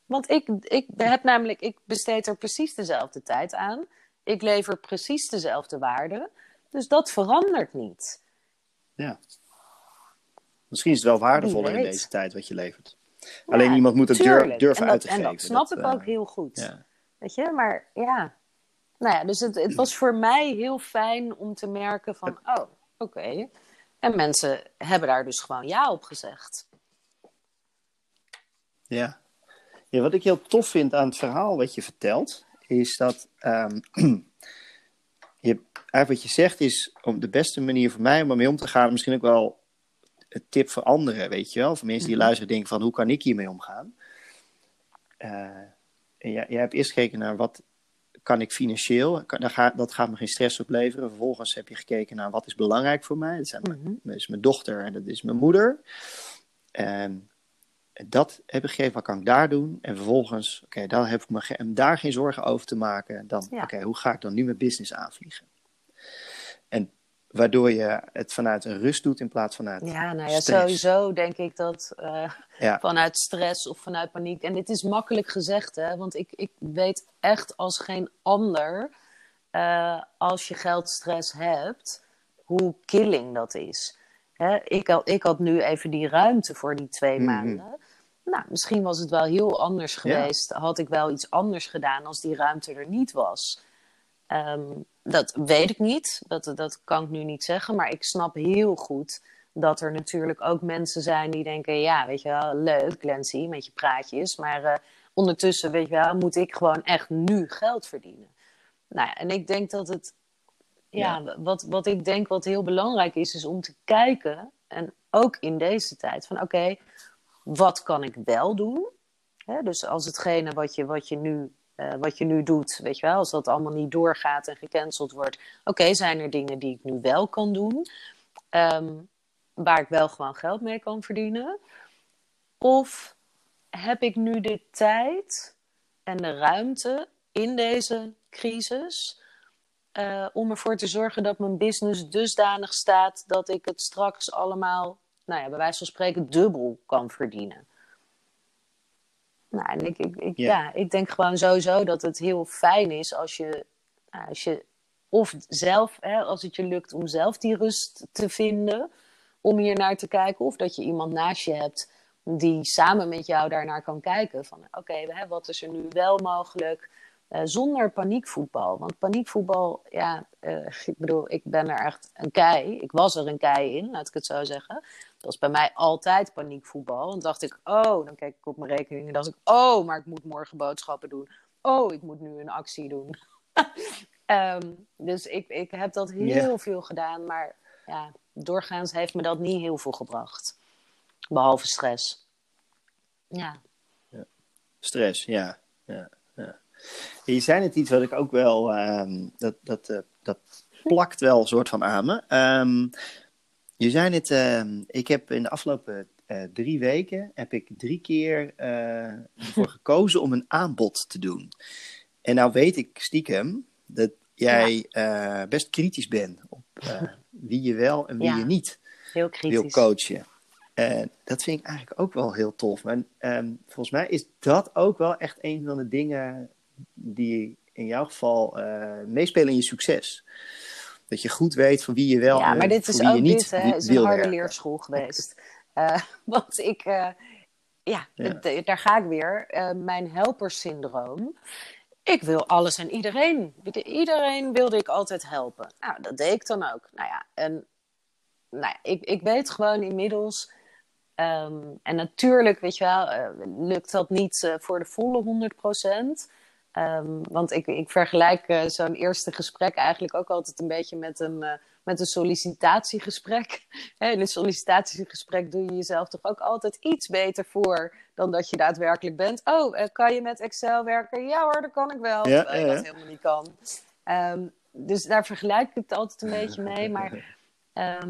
Want ik, ik heb namelijk, ik besteed er precies dezelfde tijd aan. Ik lever precies dezelfde waarde. Dus dat verandert niet.
Ja. Misschien is het wel waardevoller in deze tijd wat je levert. Ja, Alleen iemand moet het dur durven
dat,
uit te
en
geven.
En dat snap dat, ik uh, ook heel goed. Ja. Weet je, maar ja. Nou ja, dus het, het, was voor mij heel fijn om te merken van, oh, oké. Okay. En mensen hebben daar dus gewoon ja op gezegd.
Ja. ja. Wat ik heel tof vind aan het verhaal wat je vertelt, is dat um, je, eigenlijk wat je zegt is om de beste manier voor mij om ermee om te gaan, misschien ook wel een tip voor anderen, weet je wel. Voor mensen die mm-hmm. luisteren denken van hoe kan ik hiermee omgaan? Uh, en jij, jij hebt eerst gekeken naar wat kan ik financieel, kan, dat, gaat, dat gaat me geen stress opleveren. Vervolgens heb je gekeken naar wat is belangrijk voor mij. Dat, zijn mijn, dat is mijn dochter en dat is mijn moeder. En dat heb ik gegeven, wat kan ik daar doen? En vervolgens, oké, okay, daar heb ik me ge- daar geen zorgen over te maken. Dan, ja. oké, okay, hoe ga ik dan nu mijn business aanvliegen? En waardoor je het vanuit een rust doet in plaats van vanuit
Ja, nou ja,
stress.
sowieso denk ik dat uh, ja. vanuit stress of vanuit paniek. En dit is makkelijk gezegd, hè, want ik, ik weet echt als geen ander, uh, als je geldstress hebt, hoe killing dat is. Hè, ik, had, ik had nu even die ruimte voor die twee mm-hmm. maanden. Nou, misschien was het wel heel anders geweest. Had ik wel iets anders gedaan als die ruimte er niet was. Ehm, dat weet ik niet. Dat, dat kan ik nu niet zeggen. Maar ik snap heel goed dat er natuurlijk ook mensen zijn die denken: ja, weet je wel, leuk, Clancy, met je praatjes. Maar uh, ondertussen, weet je wel, moet ik gewoon echt nu geld verdienen. Nou ja, en ik denk dat het. Ja, Wat, wat ik denk wat heel belangrijk is, is om te kijken. En ook in deze tijd van: oké, wat kan ik wel doen? dus als hetgene wat je, wat je nu uh, wat je nu doet, weet je wel, als dat allemaal niet doorgaat en gecanceld wordt. Oké, zijn er dingen die ik nu wel kan doen, um, waar ik wel gewoon geld mee kan verdienen? Of heb ik nu de tijd en de ruimte in deze crisis uh, om ervoor te zorgen dat mijn business dusdanig staat dat ik het straks allemaal, nou ja, bij wijze van spreken, dubbel kan verdienen? Nou, en ik, ik, ik ja. ik denk gewoon sowieso dat het heel fijn is als je, nou, als je of zelf, hè, als het je lukt om zelf die rust te vinden, om hier naar te kijken, of dat je iemand naast je hebt die samen met jou daarnaar kan kijken. Van oké, wat is er nu wel mogelijk? Uh, zonder paniekvoetbal. Want paniekvoetbal, ja, uh, ik bedoel, ik ben er echt een kei. Ik was er een kei in, laat ik het zo zeggen. Dat was bij mij altijd paniekvoetbal. Dan dacht ik, oh, dan kijk ik op mijn rekening en dacht ik, oh, maar ik moet morgen boodschappen doen. Oh, ik moet nu een actie doen. um, dus ik, ik heb dat heel yeah. veel gedaan, maar ja, doorgaans heeft me dat niet heel veel gebracht. Behalve stress. Ja.
ja. Stress, ja. ja. ja. Je zei net iets wat ik ook wel, um, dat, dat, uh, dat plakt wel een soort van aan me. Um, je zei net, uh, ik heb in de afgelopen uh, drie weken, heb ik drie keer uh, ervoor gekozen om een aanbod te doen. En nou weet ik stiekem dat jij ja. best kritisch bent op wie je wel en wie
ja.
je niet wil coachen. En dat vind ik eigenlijk ook wel heel tof. Maar um, volgens mij is dat ook wel echt een van de dingen die in jouw geval uh, meespelen in je succes. Dat je goed weet van wie je wel
ja, maar dit
is
ook
niet
dit, hè, is een harde leerschool geweest. uh, want ik, uh, ja, ja. daar ga ik weer. mijn helpersyndroom. Ik wil alles en iedereen. Iedereen wilde ik altijd helpen. Nou, dat deed ik dan ook. Nou ja, en nou ja, ik, ik weet gewoon inmiddels Um, en natuurlijk, weet je wel, uh, lukt dat niet uh, voor de volle 100 procent. Um, want ik, ik vergelijk uh, zo'n eerste gesprek eigenlijk ook altijd een beetje met een, met een sollicitatiegesprek. in een sollicitatiegesprek doe je jezelf toch ook altijd iets beter voor dan dat je daadwerkelijk bent. Oh, kan je met Excel werken? Ja hoor, dat kan ik wel.
Ja,
terwijl je dat helemaal niet kan. Um, dus daar vergelijk ik het altijd een beetje mee. Maar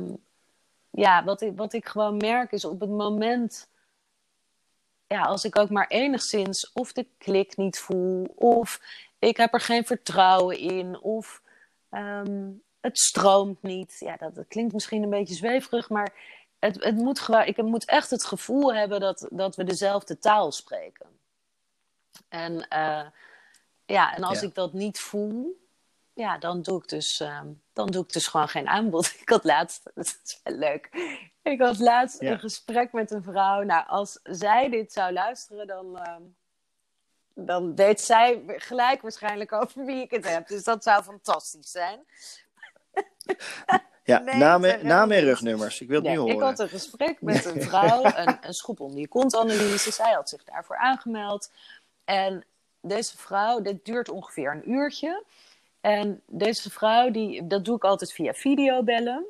ja, wat ik, wat ik gewoon merk is op het moment, ja, als ik ook maar enigszins of de klik niet voel, of ik heb er geen vertrouwen in, of um, het stroomt niet. Ja, dat, dat, klinkt misschien een beetje zweverig, maar het, het moet gewoon, ik moet echt het gevoel hebben dat, dat we dezelfde taal spreken. En, uh, ja, en als ja. ik dat niet voel, ja, dan doe ik dus, uh, dan doe ik dus gewoon geen aanbod. Ik had laatst, dat is wel leuk. Ik had laatst ja. een gesprek met een vrouw. Nou, als zij dit zou luisteren, dan, uh, dan weet zij gelijk waarschijnlijk over wie ik het heb. Dus dat zou fantastisch zijn.
Ja, nee, namen, namen en rugnummers. Ik wil het
ja,
niet horen.
Ik had een gesprek met een vrouw, een, een schop onder je kontanalyse. Zij had zich daarvoor aangemeld. En deze vrouw, dit duurt ongeveer een uurtje. En deze vrouw, die, dat doe ik altijd via videobellen.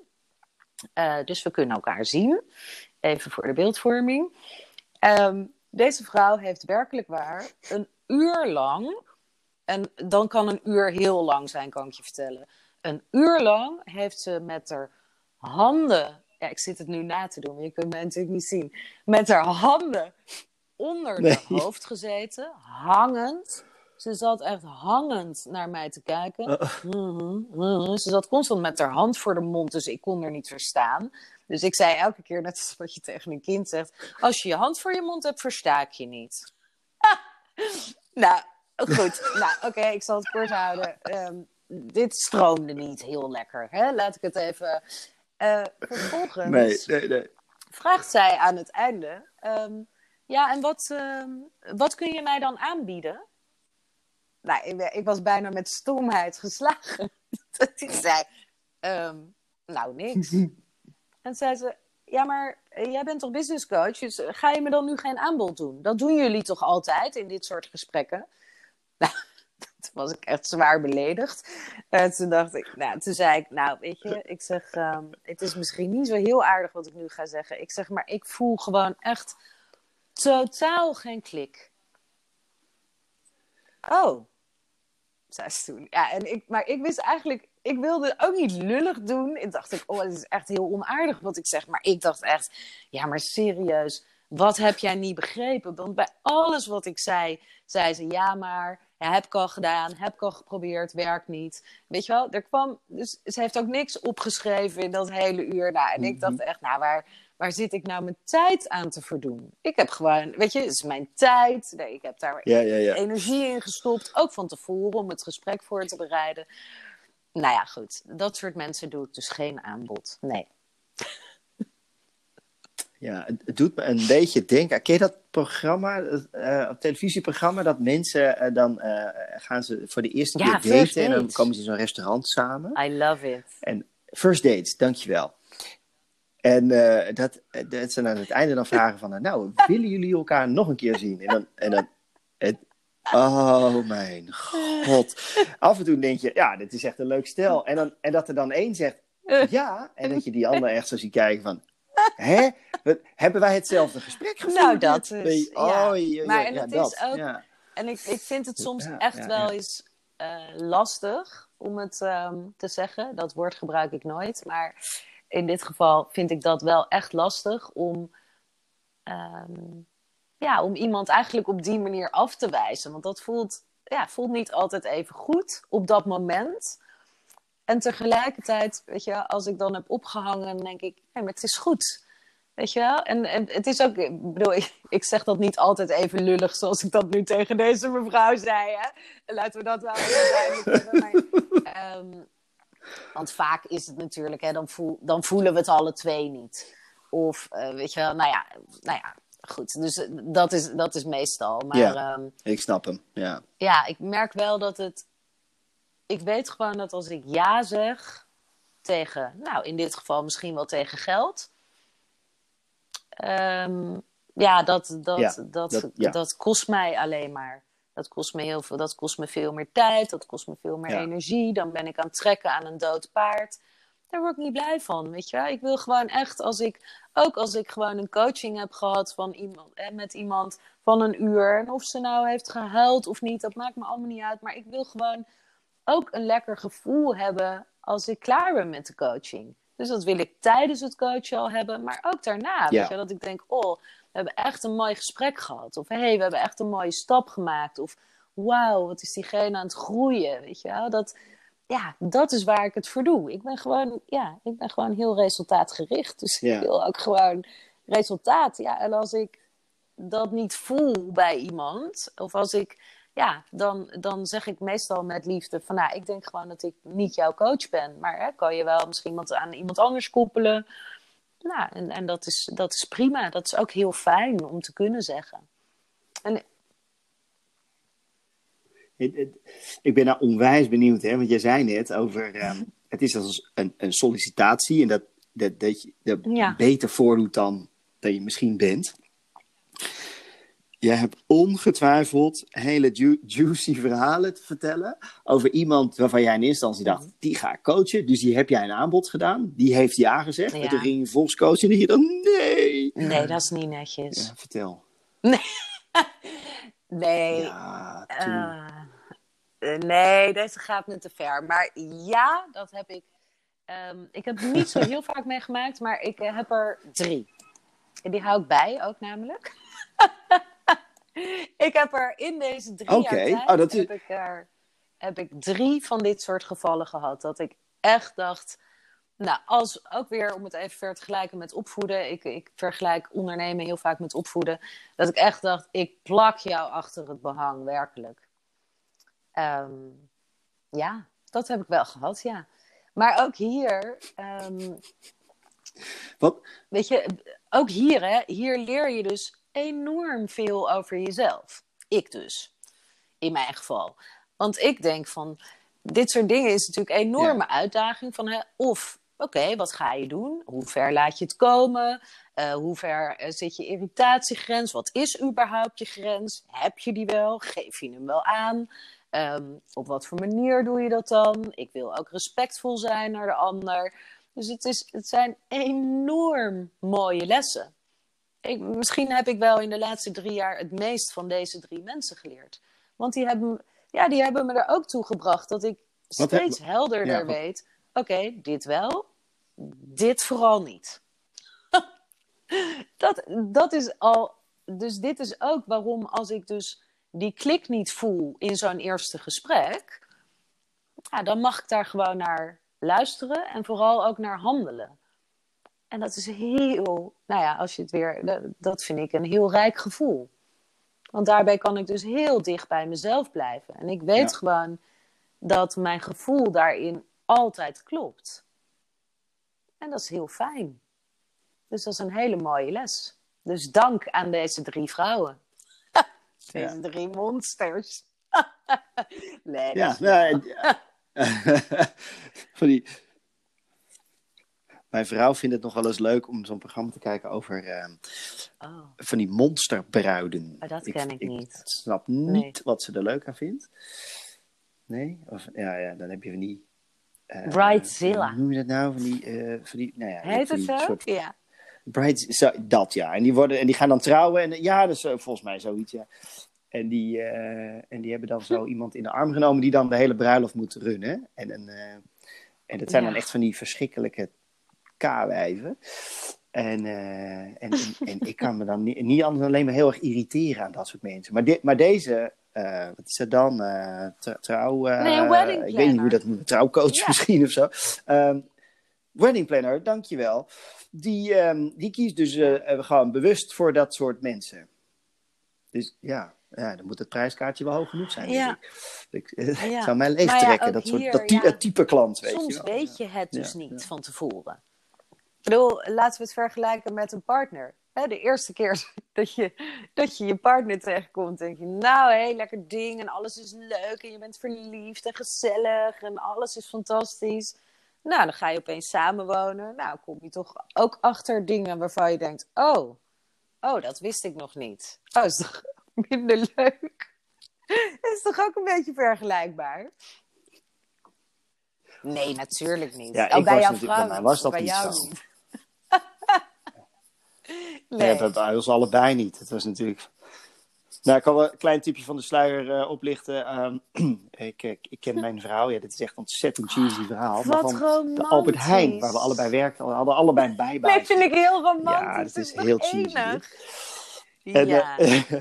Uh, dus we kunnen elkaar zien. Even voor de beeldvorming. Um, deze vrouw heeft werkelijk waar een uur lang. En dan kan een uur heel lang zijn, kan ik je vertellen. Een uur lang heeft ze met haar handen. Ja, ik zit het nu na te doen, maar je kunt mij natuurlijk niet zien. Met haar handen onder nee. haar hoofd gezeten, hangend. Ze zat echt hangend naar mij te kijken. Uh. Mm -hmm, mm -hmm. Ze zat constant met haar hand voor de mond, dus ik kon er niet verstaan. Dus ik zei elke keer, net als wat je tegen een kind zegt: Als je je hand voor je mond hebt, versta ik je niet. nou, goed. nou, oké, okay, ik zal het kort houden. Um, dit stroomde niet heel lekker. Hè? Laat ik het even. Uh, vervolgens
nee, nee, nee.
vraagt zij aan het einde. Um, Ja, en wat, ehm, wat kun je mij dan aanbieden? Nou, ik, ik was bijna met stomheid geslagen. Dat ik zei, ehm, nou, niks. En zei ze, ja, maar jij bent toch business coach, dus ga je me dan nu geen aanbod doen? Dat doen jullie toch altijd in dit soort gesprekken? Nou, toen was ik echt zwaar beledigd. En toen dacht ik, nou, toen zei ik, nou, weet je, ik zeg, ehm, het is misschien niet zo heel aardig wat ik nu ga zeggen. Ik zeg, maar ik voel gewoon echt totaal geen klik. Oh, zei ze toen. Ja, en ik, maar ik wist eigenlijk, ik wilde ook niet lullig doen. Ik dacht ik, oh, het is echt heel onaardig wat ik zeg. Maar ik dacht echt, ja, maar serieus, wat heb jij niet begrepen? Want bij alles wat ik zei, zei ze, ja, maar ja, heb ik al gedaan, heb ik al geprobeerd, werkt niet. Weet je wel, er kwam, dus ze heeft ook niks opgeschreven in dat hele uur. Nou, en ik dacht
Mhm.
echt, nou, waar, waar zit ik nou mijn tijd aan te verdoen? Ik heb gewoon, weet je, het is mijn tijd. Nee, ik heb daar
Ja, ja, ja.
energie in gestopt, ook van tevoren om het gesprek voor te bereiden. Nou ja, goed, dat soort mensen doe ik dus geen aanbod. Nee.
Ja, het, doet me een beetje denken. Ken je dat programma, eh een televisieprogramma, dat mensen eh, dan eh, gaan ze voor de eerste keer daten en dan komen ze in zo'n restaurant samen.
I love it.
En first dates, dankjewel. En eh, dat, eh, dat ze aan het einde dan vragen van, nou, willen jullie elkaar nog een keer zien? En dan, en dan het, oh mijn god. Af en toe denk je, ja, dit is echt een leuk stel. En, dan, en dat er dan één zegt, ja, en dat je die ander echt zo ziet kijken van, hè? Hebben wij hetzelfde gesprek gevoerd?
Nou, dat is-
je,
ja.
Oh, ja,
Maar en
ja,
het
dat,
is ook-
ja.
En ik, ik vind het soms echt wel eens eh, lastig om het ehm, te zeggen. Dat woord gebruik ik nooit. Maar in dit geval vind ik dat wel echt lastig om, ehm, ja, om iemand eigenlijk op die manier af te wijzen. Want dat voelt, ja, voelt niet altijd even goed op dat moment. En tegelijkertijd, weet je, als ik dan heb opgehangen, dan denk ik, nee, maar het is goed. Weet je wel? En, en het is ook, ik bedoel, ik, ik zeg dat niet altijd even lullig zoals ik dat nu tegen deze mevrouw zei. Hè? Laten we dat wel even duidelijk hebben. Maar, want vaak is het natuurlijk, hè, dan, voel, dan voelen we het alle twee niet. Of eh, weet je wel, nou ja, nou ja goed. Dus eh, dat is, dat is meestal. Maar
Ja.
ehm,
Ik snap hem, ja.
ja, ik merk wel dat het. Ik weet gewoon dat als ik ja zeg tegen, nou in dit geval misschien wel tegen geld. ehm, ja, dat, dat,
Ja,
dat,
dat- ja.
dat kost mij alleen maar. Dat kost me heel veel. Dat kost me veel meer tijd. Dat kost me veel meer
Ja.
energie. Dan ben ik aan het trekken aan een dood paard. Daar word ik niet blij van, weet je. wel. Ik wil gewoon echt, als ik, ook als ik gewoon een coaching heb gehad van iemand, hè, met iemand van een uur. En of ze nou heeft gehuild of niet, dat maakt me allemaal niet uit. Maar ik wil gewoon ook een lekker gevoel hebben als ik klaar ben met de coaching. Dus dat wil ik tijdens het coachen al hebben, maar ook daarna. Weet je, dat ik denk, oh, we hebben echt een mooi gesprek gehad. Of hé, hey, we hebben echt een mooie stap gemaakt. Of wauw, wat is diegene aan het groeien. Weet je wel? Dat, ja, dat is waar ik het voor doe. Ik ben gewoon, ja, ik ben gewoon heel resultaatgericht. Dus
Ja.
ik wil ook gewoon resultaat. Ja, en als ik dat niet voel bij iemand, of als ik, ja, dan, dan zeg ik meestal met liefde van, nou, ik denk gewoon dat ik niet jouw coach ben. Maar hè, kan je wel misschien wat aan iemand anders koppelen? Nou, en, en dat, is, dat is prima. Dat is ook heel fijn om te kunnen zeggen. En
Ik ben nou onwijs benieuwd, hè, want jij zei net over. ehm, het is als een, een sollicitatie en dat, dat, dat je
Ja.
beter voordoet dan dat je misschien bent. Jij hebt ongetwijfeld hele ju- juicy verhalen te vertellen over iemand waarvan jij in eerste instantie dacht, die ga ik coachen. Dus die heb jij een aanbod gedaan. Die heeft ja gezegd.
Ja.
En toen ging je volgens coachen en dacht je dan, nee.
nee, dat is niet netjes.
Ja, vertel.
Nee,
Ja, toen.
Eh, eh, nee, deze gaat me te ver. Maar ja, dat heb ik. ehm, ik heb niet zo heel vaak meegemaakt, maar ik eh, heb er drie. En die hou ik bij ook namelijk. ik heb er in deze drie jaar tijd
oh, dat is-
heb, ik er, heb ik drie van dit soort gevallen gehad. Dat ik echt dacht, nou, als ook weer om het even ver te gelijken met opvoeden. Ik, ik vergelijk ondernemen heel vaak met opvoeden. Dat ik echt dacht, ik plak jou achter het behang, werkelijk. Ehm, ja, dat heb ik wel gehad, ja. Maar ook hier, ehm,
Wat?
weet je, ook hier, hè, hier leer je dus enorm veel over jezelf. Ik dus, in mijn geval. Want ik denk van, dit soort dingen is natuurlijk een enorme uitdaging. Van, hè, of, oké, wat ga je doen? Hoe ver laat je het komen? Uh, hoe ver uh, zit je irritatiegrens? Wat is überhaupt je grens? Heb je die wel? Geef je hem wel aan? Um, op wat voor manier doe je dat dan? Ik wil ook respectvol zijn naar de ander. Dus het, is, het zijn enorm mooie lessen. Ik, misschien heb ik wel in de laatste drie jaar het meest van deze drie mensen geleerd. Want die hebben, ja, die hebben me er ook toe gebracht dat ik steeds heb... helderder ja, weet: oké, okay, dit wel, dit vooral niet. dat, dat is al. Dus dit is ook waarom, als ik dus die klik niet voel in zo'n eerste gesprek, ja, dan mag ik daar gewoon naar luisteren en vooral ook naar handelen. En dat is heel, nou ja, als je het weer, dat vind ik een heel rijk gevoel. Want daarbij kan ik dus heel dicht bij mezelf blijven. En ik weet ja. gewoon dat mijn gevoel daarin altijd klopt. En dat is heel fijn. Dus dat is een hele mooie les. Dus dank aan deze drie vrouwen. deze ja. drie monsters. nee,
ja, nee, van die... Mijn vrouw vindt het nog wel eens leuk om zo'n programma te kijken over uh, oh. van die monsterbruiden.
Oh, dat ken ik, ik niet.
Ik snap niet nee. wat ze er leuk aan vindt. Nee? Of, ja, ja, dan heb je van die...
Uh, Bridezilla.
Hoe noem je dat nou? Van die, uh, van die, nou ja,
Heet het zo?
Soort...
Ja.
Zo, dat ja. En die, worden, en die gaan dan trouwen. En ja, dat is volgens mij zoiets, ja. En die, uh, en die hebben dan zo iemand in de arm genomen die dan de hele bruiloft moet runnen. En, en, uh, en dat zijn ja. dan echt van die verschrikkelijke k-wijven. En, uh, en, en, en, ik kan me dan niet, niet anders alleen maar heel erg irriteren aan dat soort mensen. Maar, dit, maar deze, wat is dat dan? trouw...
nee, een wedding
Ik weet niet hoe dat moet. Trouwcoach misschien of zo. Um, wedding planner, dankjewel. Die, um, die kiest dus gewoon bewust voor dat soort mensen. Dus ja, ja, dan moet het prijskaartje wel hoog genoeg zijn.
Ja.
Ik, ik ja. zou mij leeg trekken, ja, dat, soort, dat type, klant. Weet
Soms
je
weet je het dus niet van tevoren. Ik bedoel, laten we het vergelijken met een partner. De eerste keer dat je, dat je je partner tegenkomt, denk je, nou, hé, hey, lekker ding en alles is leuk en je bent verliefd en gezellig en alles is fantastisch. Nou, dan ga je opeens samenwonen. Nou, kom je toch ook achter dingen waarvan je denkt, oh, oh, dat wist ik nog niet. Oh, is toch minder leuk? is toch ook een beetje vergelijkbaar? Nee, natuurlijk niet.
Ja,
oh,
ik
bij
was
jouw vrouw
bij mij was dat
bij
niet
jou
zo.
niet.
Nee, dat was allebei niet. Het was natuurlijk. Nou, ik kan wel een klein tipje van de sluier eh, oplichten. Ehm, ik, ik, ik ken mijn vrouw. Ja, dit is echt een ontzettend cheesy verhaal. maar
Wat
van
romantisch.
de Albert Heijn, waar we allebei werkten, we hadden allebei een bijbaan.
Nee, vind ik heel romantisch.
Ja, dat is heel cheesy. En,
ja.
eh,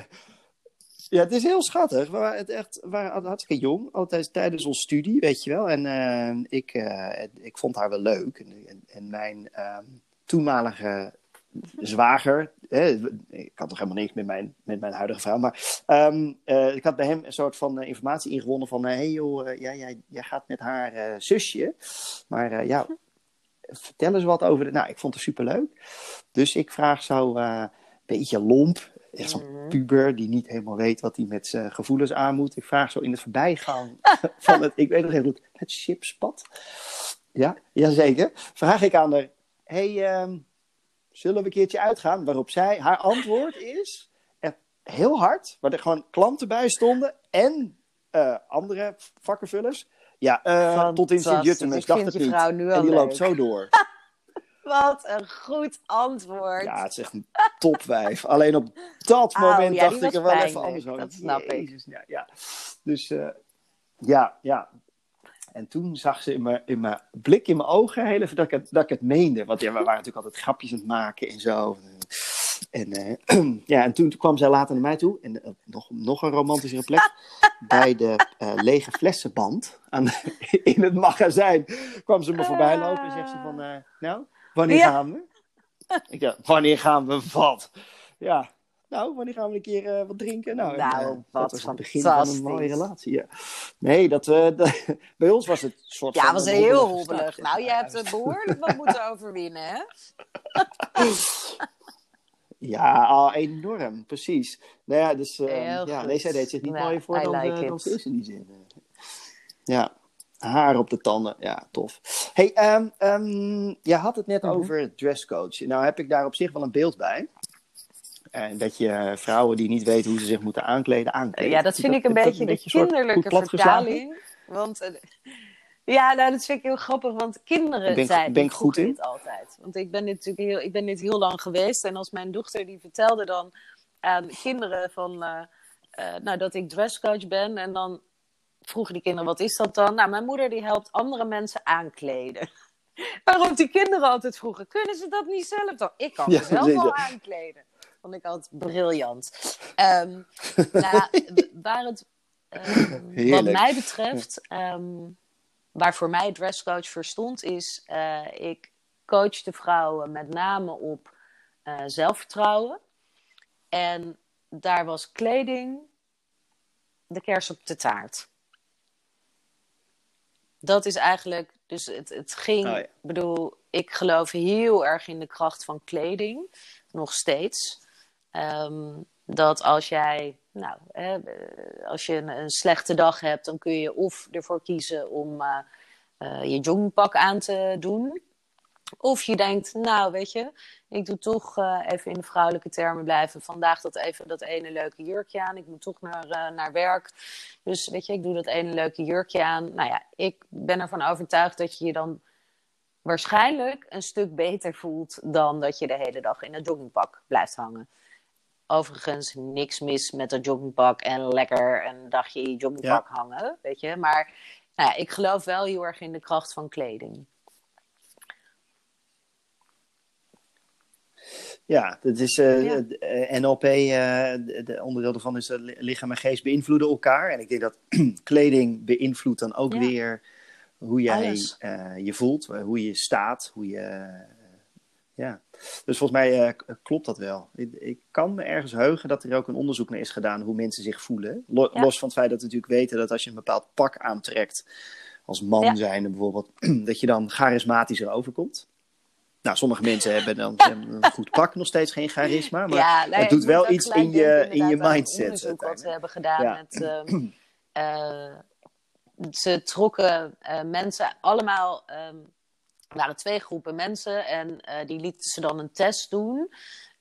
ja, het is heel schattig. We waren, het echt, we waren hartstikke jong, altijd tijdens onze studie, weet je wel. En eh, ik, eh, ik vond haar wel leuk. En, en, en mijn ehm, toenmalige zwager, hè, ik had nog helemaal niks met mijn, met mijn huidige vrouw, maar ehm, eh, ik had bij hem een soort van eh, informatie ingewonnen van, hé hey joh, eh, ja, jij, jij gaat met haar eh, zusje, maar eh, ja, vertel eens wat over de... Nou, ik vond het superleuk. Dus ik vraag zo eh, een beetje lomp, echt zo'n
Mhm.
puber die niet helemaal weet wat hij met zijn gevoelens aan moet. Ik vraag zo in het voorbijgaan van het, ik weet nog heel goed, het chipspad. Ja, jazeker. Vraag ik aan haar, hey, ehm, zullen we een keertje uitgaan? Waarop zij, haar antwoord is, echt heel hard, waar er gewoon klanten bij stonden en eh, andere vakkenvullers. Ja, eh, tot in. Sint-Juttemus,
Ik
dacht het niet. en die loopt zo door.
Wat een goed antwoord.
Ja, het is echt een topwijf. Alleen op dat
Oh,
moment
ja,
dacht ik er wel even anders over.
Dat snap ik.
Ja, ja. Dus eh, ja, ja. En toen zag ze in mijn, in mijn blik, in mijn ogen, heel even dat ik het, dat ik het meende. Want ja, we waren natuurlijk altijd grapjes aan het maken en zo. En, eh, ja, en toen kwam zij later naar mij toe. En eh, nog, nog een romantischere plek. bij de eh, lege flessenband aan in het magazijn kwam ze me voorbij lopen en zegt ze van... nou, wanneer
Ja.
gaan we? Ik dacht, wanneer gaan we wat? Ja, nou, wanneer gaan we een keer eh, wat drinken? Nou, en,
Nou,
eh,
wat
dat was het begin van een mooie relatie. Ja. Nee, dat, eh, dat- bij ons was het soort
Ja,
van
was
een
heel hobbelig. Nou, je hebt er behoorlijk wat moeten overwinnen, hè?
Ja, al enorm, precies. Nou ja, dus eh,
Heel
ja, nee, zij deed zich niet
Nou,
mooier voor
I
dan,
like
dan is in die zin. Ja, haar op de tanden, ja, tof. hey, ehm ehm, je had het net
Mhm.
over dresscoach. Nou heb ik daar op zich wel een beeld bij. En dat je eh, vrouwen die niet weten hoe ze zich moeten aankleden, aankleden.
Ja, dat vind ik een
dat
beetje de
een soort
kinderlijke vertaling. Want, eh, ja, nou, dat vind ik heel grappig, want kinderen
Ben
zeiden
ben ik goed in?
dit altijd. Want ik ben dit natuurlijk heel, ik ben dit heel lang geweest. En als mijn dochter die vertelde dan aan kinderen van, eh, eh, nou, dat ik dresscoach ben. En dan vroegen die kinderen, wat is dat dan? Nou, mijn moeder die helpt andere mensen aankleden. Waarop die kinderen altijd vroegen, kunnen ze dat niet zelf dan? Ik kan mezelf wel aankleden. Vond ik altijd briljant. Ehm, nou, waar het, ehm, wat mij betreft, ehm, waar voor mij dresscoach voor stond, is eh, ik coach de vrouwen met name op eh, zelfvertrouwen. En daar was kleding de kers op de taart. Dat is eigenlijk, dus het, het ging,
Oh ja.
ik bedoel, ik geloof heel erg in de kracht van kleding, nog steeds. Ehm, dat als jij, nou, als je een, slechte dag hebt, dan kun je of ervoor kiezen om eh, eh, je joggingpak aan te doen. Of je denkt, nou weet je, ik doe toch eh, even in de vrouwelijke termen blijven. Vandaag dat even dat ene leuke jurkje aan. Ik moet toch naar, naar werk. Dus weet je, ik doe dat ene leuke jurkje aan. Nou ja, ik ben ervan overtuigd dat je je dan waarschijnlijk een stuk beter voelt dan dat je de hele dag in een joggingpak blijft hangen. Overigens, niks mis met dat joggingpak en lekker een dagje in je joggingpak hangen, weet je. Maar nou ja, ik geloof wel heel erg in de kracht van kleding.
Ja, dat is eh,
Ja.
eh, NLP, eh, de, de onderdeel daarvan is dat li- lichaam en geest beïnvloeden elkaar. En ik denk dat kleding beïnvloedt dan ook
Ja.
weer hoe jij je voelt, hoe je staat, hoe je... ja, dus volgens mij eh, k- klopt dat wel. Ik, ik kan me ergens heugen dat er ook een onderzoek naar is gedaan hoe mensen zich voelen.
Ja.
Los van het feit dat we natuurlijk weten dat als je een bepaald pak aantrekt, als man
Ja.
zijnde bijvoorbeeld, dat je dan charismatischer overkomt. Nou, sommige mensen hebben dan een goed pak, nog steeds geen charisma. Maar
ja,
het doet wel iets in je- in je
een
mindset
onderzoek wat we hebben gedaan
Ja.
met... ehm, eh, ze trokken eh, mensen allemaal... ehm, waren twee groepen mensen en eh, die lieten ze dan een test doen.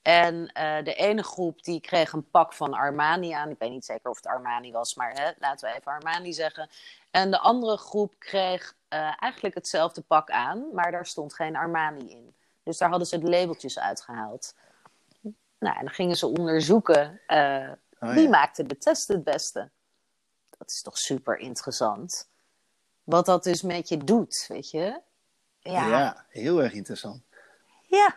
En eh, de ene groep die kreeg een pak van Armani aan. Ik weet niet zeker of het Armani was, maar hè, laten we even Armani zeggen. En de andere groep kreeg eh, eigenlijk hetzelfde pak aan, maar daar stond geen Armani in. Dus daar hadden ze de labeltjes uitgehaald. Nou, en dan gingen ze onderzoeken
Oh,
wie
ja.
maakte de test het beste. Dat is toch super interessant. Wat dat dus met je doet, weet je?
Ja.
Ja,
heel erg interessant.
ja.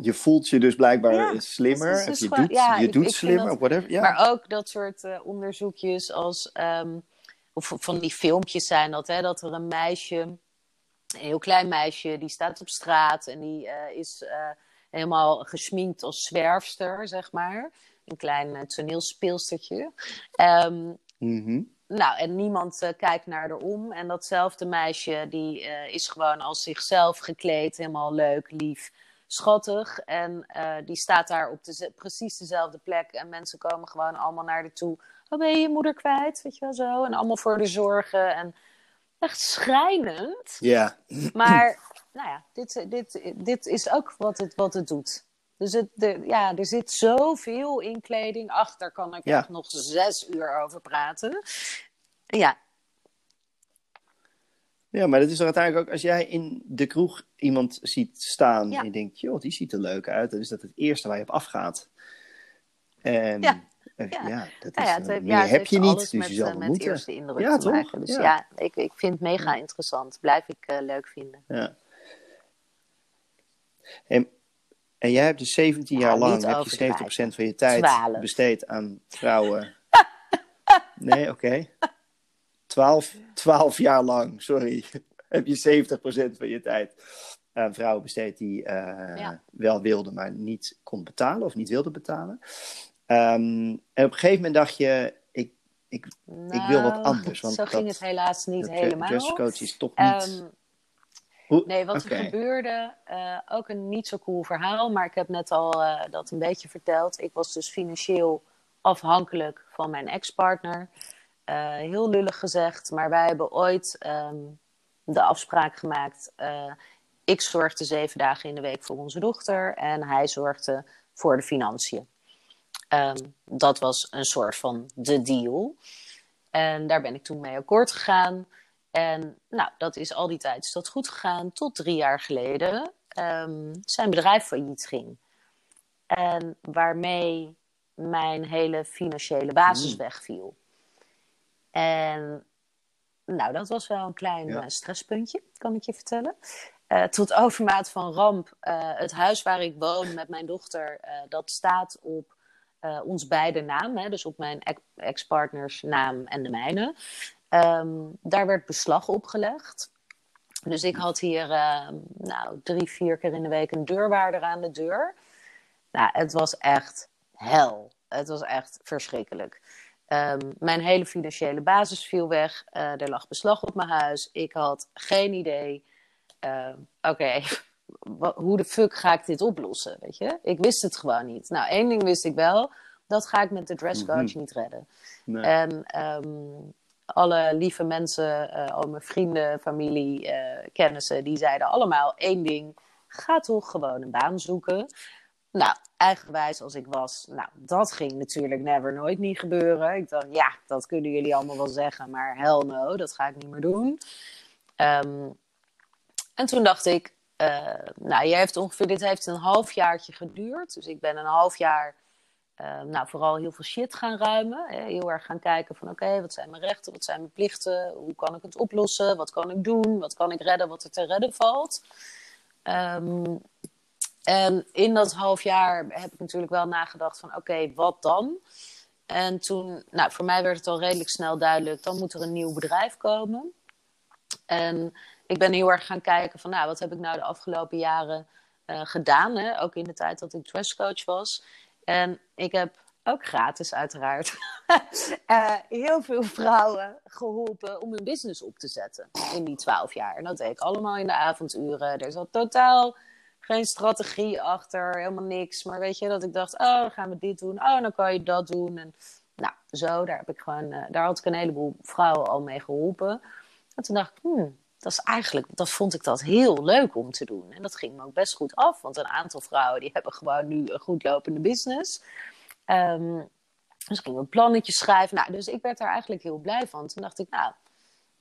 Je voelt je dus blijkbaar
Ja,
slimmer,
dus
je
gewoon-
doet,
ja,
je
ik-
doet
ik
slimmer,
dat-
whatever. Ja.
Maar ook dat soort eh, onderzoekjes als... ehm, of van die filmpjes zijn dat, hè, dat er een meisje... Een heel klein meisje, die staat op straat en die eh, is eh, helemaal geschminkt als zwerfster, zeg maar. Een klein toneelspeelstertje. Ehm,
Mhm.
Nou, en niemand eh, kijkt naar haar om. En datzelfde meisje, die eh, is gewoon als zichzelf gekleed, helemaal leuk, lief, schattig. En eh, die staat daar op de, precies dezelfde plek. En mensen komen gewoon allemaal naar haar toe. Oh, ben je je moeder kwijt? Weet je wel zo. En allemaal voor de zorgen. En echt schrijnend.
Ja,
Maar, nou ja, dit, dit, dit is ook wat het, wat het doet. Dus het, de, ja, er zit zoveel in kleding. Ach, daar kan ik
Ja.
echt nog zes uur over praten. Ja,
ja, maar dat is toch uiteindelijk ook als jij in de kroeg iemand ziet staan
Ja.
en je denkt, joh, die ziet er leuk uit, dan is dat het eerste waar je op afgaat. En
Ja.
eh,
Ja.
ja, dat is,
Nou ja, het, heeft-
meer
ja, het
heb je niet, dus
met,
je zal
eh, met
moeten.
eerste indruk
Ja, toch?
maken. Dus
Ja.
ja, ik, ik vind het mega interessant. Blijf ik eh, leuk vinden.
Ja. En, en jij hebt dus 17
Ja,
jaar lang
niet
heb je
overdrijven.
70% van je tijd
12.
besteed aan vrouwen. nee, oké. 12, 12 jaar lang, sorry. heb je 70% van je tijd aan vrouwen besteed die eh,
Ja.
wel wilden, maar niet kon betalen of niet wilden betalen. Ehm, en op een gegeven moment dacht je, ik, ik, ik wil wat
Nou,
anders. Want
zo ging het helaas niet
dat
helemaal.
dresscoach is toch niet...
Ehm,
Hoe-
Nee, wat er gebeurde, eh, ook een niet zo cool verhaal, maar ik heb net al eh, dat een beetje verteld. Ik was dus financieel afhankelijk van mijn ex-partner. Eh, heel lullig gezegd, maar wij hebben ooit ehm, de afspraak gemaakt. ik zorgde zeven dagen in de week voor onze dochter en hij zorgde voor de financiën. Ehm, dat was een soort van de deal. En daar ben ik toen mee akkoord gegaan. En nou, dat is al die tijd is dat goed gegaan. Tot drie jaar geleden ehm, zijn bedrijf failliet ging. En waarmee mijn hele financiële basis
Hmm.
wegviel. En nou, dat was wel een klein
Ja.
eh, stresspuntje, kan ik je vertellen. Eh, tot overmaat van ramp. eh, het huis waar ik woon met mijn dochter, dat staat op ons beide naam. Hè, dus op mijn ex- ex-partners naam en de mijne. Ehm, daar werd beslag opgelegd. Dus ik had hier ehm, nou, drie, vier keer in de week een deurwaarder aan de deur. Nou, het was echt hel. Het was echt verschrikkelijk. Ehm, mijn hele financiële basis viel weg. Eh, er lag beslag op mijn huis. Ik had geen idee. Oké, hoe de fuck ga ik dit oplossen? Weet je? Ik wist het gewoon niet. Nou, één ding wist ik wel. Dat ga ik met de dresscode
Mhm.
niet redden.
Nee.
En alle lieve mensen, eh, al mijn vrienden, familie, eh, kennissen, die zeiden allemaal één ding. Ga toch gewoon een baan zoeken. Nou, eigenwijs als ik was, nou, dat ging natuurlijk never nooit niet gebeuren. Ik dacht, ja, dat kunnen jullie allemaal wel zeggen, maar hell no, dat ga ik niet meer doen. Ehm, en toen dacht ik, eh, nou, je heeft ongeveer, dit heeft een halfjaartje geduurd. Dus ik ben een half jaar eh, nou, vooral heel veel shit gaan ruimen. Hè? Heel erg gaan kijken van oké, wat zijn mijn rechten, wat zijn mijn plichten, hoe kan ik het oplossen, wat kan ik doen, wat kan ik redden, wat er te redden valt. Ehm, en in dat half jaar heb ik natuurlijk wel nagedacht van oké, wat dan? En toen, nou, voor mij werd het al redelijk snel duidelijk, dan moet er een nieuw bedrijf komen. En ik ben heel erg gaan kijken van, nou, wat heb ik nou de afgelopen jaren eh, gedaan? Hè? Ook in de tijd dat ik dresscoach was. En ik heb ook gratis uiteraard eh, heel veel vrouwen geholpen om hun business op te zetten in die twaalf jaar. En dat deed ik allemaal in de avonduren. Er zat totaal geen strategie achter, helemaal niks. Maar weet je, dat ik dacht, oh, dan gaan we dit doen. Oh, dan kan je dat doen. En nou, zo, daar heb ik gewoon, eh, daar had ik een heleboel vrouwen al mee geholpen. En toen dacht ik, hmm, dat is eigenlijk, dat vond ik dat heel leuk om te doen. En dat ging me ook best goed af, want een aantal vrouwen die hebben gewoon nu een goed lopende business. Ehm, dus ging een plannetje schrijven. Nou, dus ik werd daar eigenlijk heel blij van. Toen dacht ik, nou,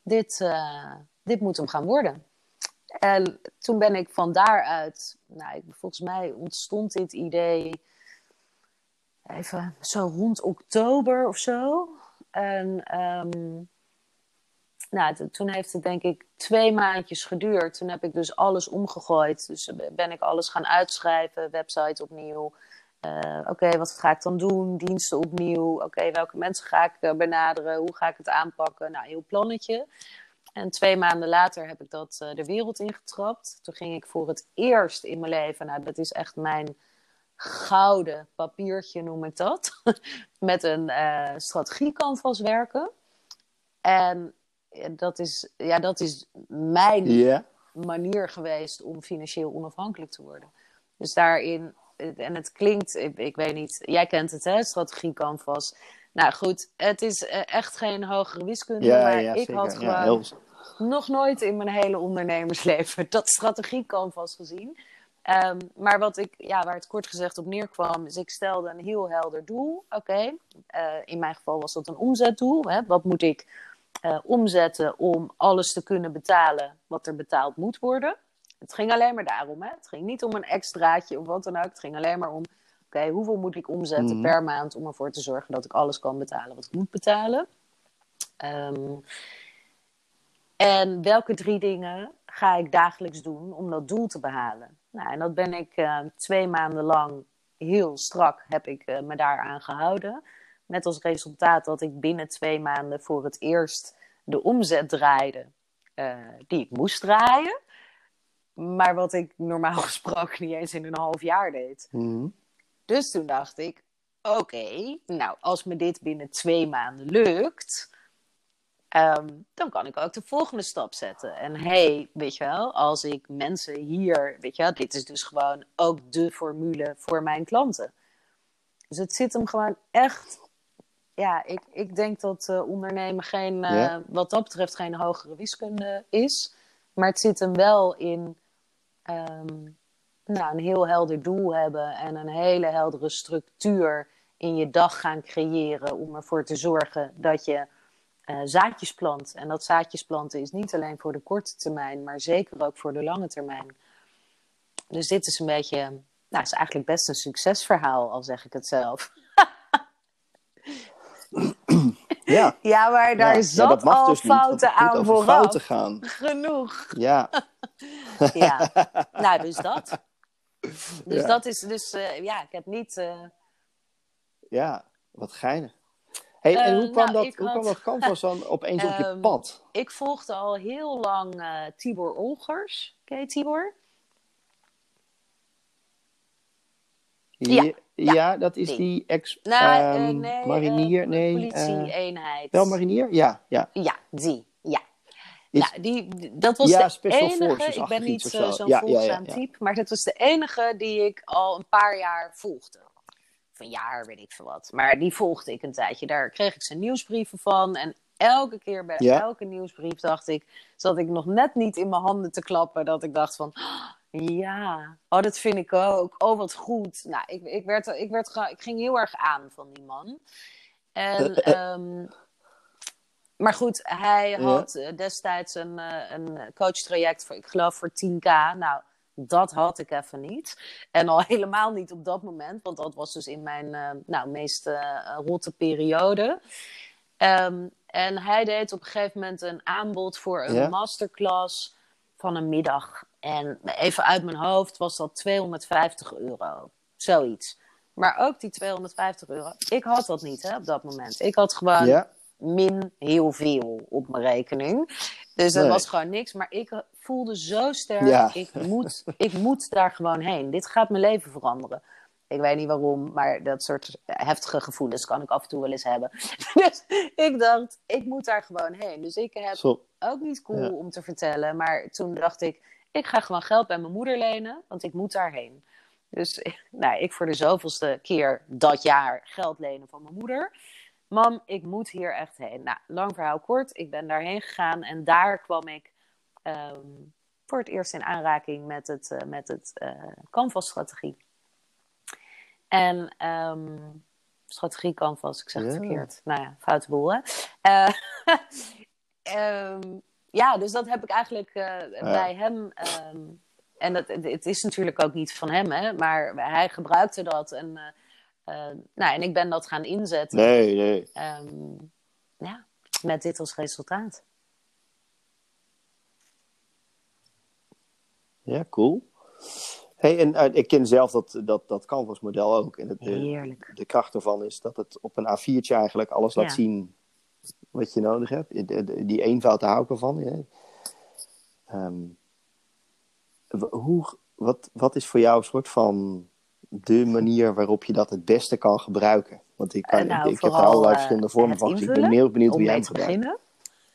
dit, eh, dit moet hem gaan worden. En toen ben ik van daaruit, nou, ik, volgens mij ontstond dit idee even zo rond oktober of zo. En ehm, nou, toen heeft het denk ik twee maandjes geduurd. Toen heb ik dus alles omgegooid. Dus ben ik alles gaan uitschrijven, website opnieuw. Eh, Oké, wat ga ik dan doen? Diensten opnieuw. Oké, welke mensen ga ik eh, benaderen? Hoe ga ik het aanpakken? Nou, heel plannetje. En twee maanden later heb ik dat eh, de wereld ingetrapt. Toen ging ik voor het eerst in mijn leven, nou, dat is echt mijn gouden papiertje, noem ik dat. Met een eh strategiecanvas werken. En dat is, ja, dat is mijn manier geweest om financieel onafhankelijk te worden. Dus daarin, en het klinkt, ik, ik weet niet, jij kent het hè, strategie canvas. Nou goed, het is eh, echt geen hogere wiskunde,
Ja,
maar
ja,
ik
zeker.
had
Ja,
gewoon
heel-
nog nooit in mijn hele ondernemersleven dat strategie canvas gezien. Ehm, maar wat ik, ja, waar het kort gezegd op neerkwam, is ik stelde een heel helder doel. Oké, eh, in mijn geval was dat een omzetdoel. Hè? Wat moet ik eh, omzetten om alles te kunnen betalen wat er betaald moet worden? Het ging alleen maar daarom. Hè? Het ging niet om een extraatje of wat dan ook. Het ging alleen maar om, oké, hoeveel moet ik omzetten
Mhm.
per maand om ervoor te zorgen dat ik alles kan betalen wat ik moet betalen? Ehm, en welke drie dingen ga ik dagelijks doen om dat doel te behalen? Nou, en dat ben ik eh, twee maanden lang heel strak heb ik eh, me daaraan gehouden. Met als resultaat dat ik binnen twee maanden voor het eerst de omzet draaide eh, die ik moest draaien. Maar wat ik normaal gesproken niet eens in een half jaar deed.
Mhm.
Dus toen dacht ik, oké, nou als me dit binnen twee maanden lukt, Ehm, dan kan ik ook de volgende stap zetten. En hey, weet je wel, als ik mensen hier, weet je wel, dit is dus gewoon ook de formule voor mijn klanten. Dus het zit hem gewoon echt. Ja, ik, ik denk dat uh, ondernemen geen,
Ja.
wat dat betreft geen hogere wiskunde is. Maar het zit hem wel in ehm, nou, een heel helder doel hebben en een hele heldere structuur in je dag gaan creëren om ervoor te zorgen dat je eh, zaadjes plant. En dat zaadjes planten is niet alleen voor de korte termijn, maar zeker ook voor de lange termijn. Dus dit is een beetje, nou, is eigenlijk best een succesverhaal, al zeg ik het zelf.
Ja.
Ja, maar daar
ja.
zat
ja, dat mag
al
dus niet,
fouten
het moet
aan vooraf.
fouten gaan.
Genoeg.
Ja,
Ja, nou, dus dat. Dus
Ja.
dat is, dus eh, ja, ik heb niet. eh,
ja, wat geinig. Hey, en
Eh,
hoe kwam,
nou,
dat, hoe
had-
kwam dat canvas dan opeens op je
Ehm,
pad?
ik volgde al heel lang Tibor Olgers. Ken je Tibor? Ja,
Ja, dat is
die.
die ex
Nou, eh,
ehm,
nee,
marinier.
eh,
nee, eh,
politie-eenheid.
wel marinier? Ja, ja.
Ja, die. Ja.
Is-
Nou, die, dat was
Ja,
de enige. Ik ben niet eh, zo'n
Ja,
volgzaam type, maar dat was de enige die ik al een paar jaar volgde. Of een jaar, weet ik veel wat. Maar die volgde ik een tijdje. Daar kreeg ik zijn nieuwsbrieven van. En elke keer bij elke nieuwsbrief dacht ik, zat ik nog net niet in mijn handen te klappen. Dat ik dacht van, "Oh, ja, oh, dat vind ik ook. Oh, wat goed. Nou, ik, ik, werd, ik, werd, ik ging heel erg aan van die man. En, ehm, maar goed, hij had eh, destijds een, eh, een coachtraject voor, ik geloof, voor 10k. Nou, dat had ik even niet. En al helemaal niet op dat moment, want dat was dus in mijn eh, nou, meest eh, rotte periode. Ehm, en hij deed op een gegeven moment een aanbod voor een
Ja.
masterclass van een middag. En even uit mijn hoofd was dat 250 euro. Zoiets. Maar ook die 250 euro. Ik had dat niet hè, op dat moment. Ik had gewoon
Ja,
min heel veel op mijn rekening. Dus dat
Nee.
was gewoon niks. Maar ik voelde zo sterk,
Ja.
ik, moet, ik moet daar gewoon heen. Dit gaat mijn leven veranderen. Ik weet niet waarom, maar dat soort heftige gevoelens kan ik af en toe wel eens hebben. Dus ik dacht, ik moet daar gewoon heen. Dus ik heb ook niet cool
Ja.
om te vertellen. Maar toen dacht ik, ik ga gewoon geld bij mijn moeder lenen, want ik moet daarheen. Dus nou, ik voor de zoveelste keer dat jaar geld lenen van mijn moeder. Mam, ik moet hier echt heen. Nou, lang verhaal kort, ik ben daarheen gegaan en daar kwam ik ehm, voor het eerst in aanraking met het, eh, met het eh, Canvas-strategie. En ehm, strategie Canvas, ik zeg het
Ja.
verkeerd. Nou ja, foute boel hè. Eh, ehm, ja, dus dat heb ik eigenlijk eh, bij hem. ehm, en het, het is natuurlijk ook niet van hem, hè, maar hij gebruikte dat. En, eh, eh, nou, en ik ben dat gaan inzetten.
Nee, nee.
Ehm, ja, met dit als resultaat.
Ja, cool. Hey, en eh, ik ken zelf dat, dat, dat Canvas-model ook. En het, de,
Heerlijk.
de kracht ervan is dat het op een A4'tje eigenlijk alles laat zien wat je nodig hebt. Die eenvoud, daar hou ik ervan. Ja. Ehm, hoe, wat, wat is voor jou een soort van de manier waarop je dat het beste kan gebruiken? Want ik, kan,
Eh, nou,
ik heb er allerlei
eh,
verschillende vormen
het
van gezien. Ik ben heel benieuwd hoe jij
te
gebruikt.
beginnen.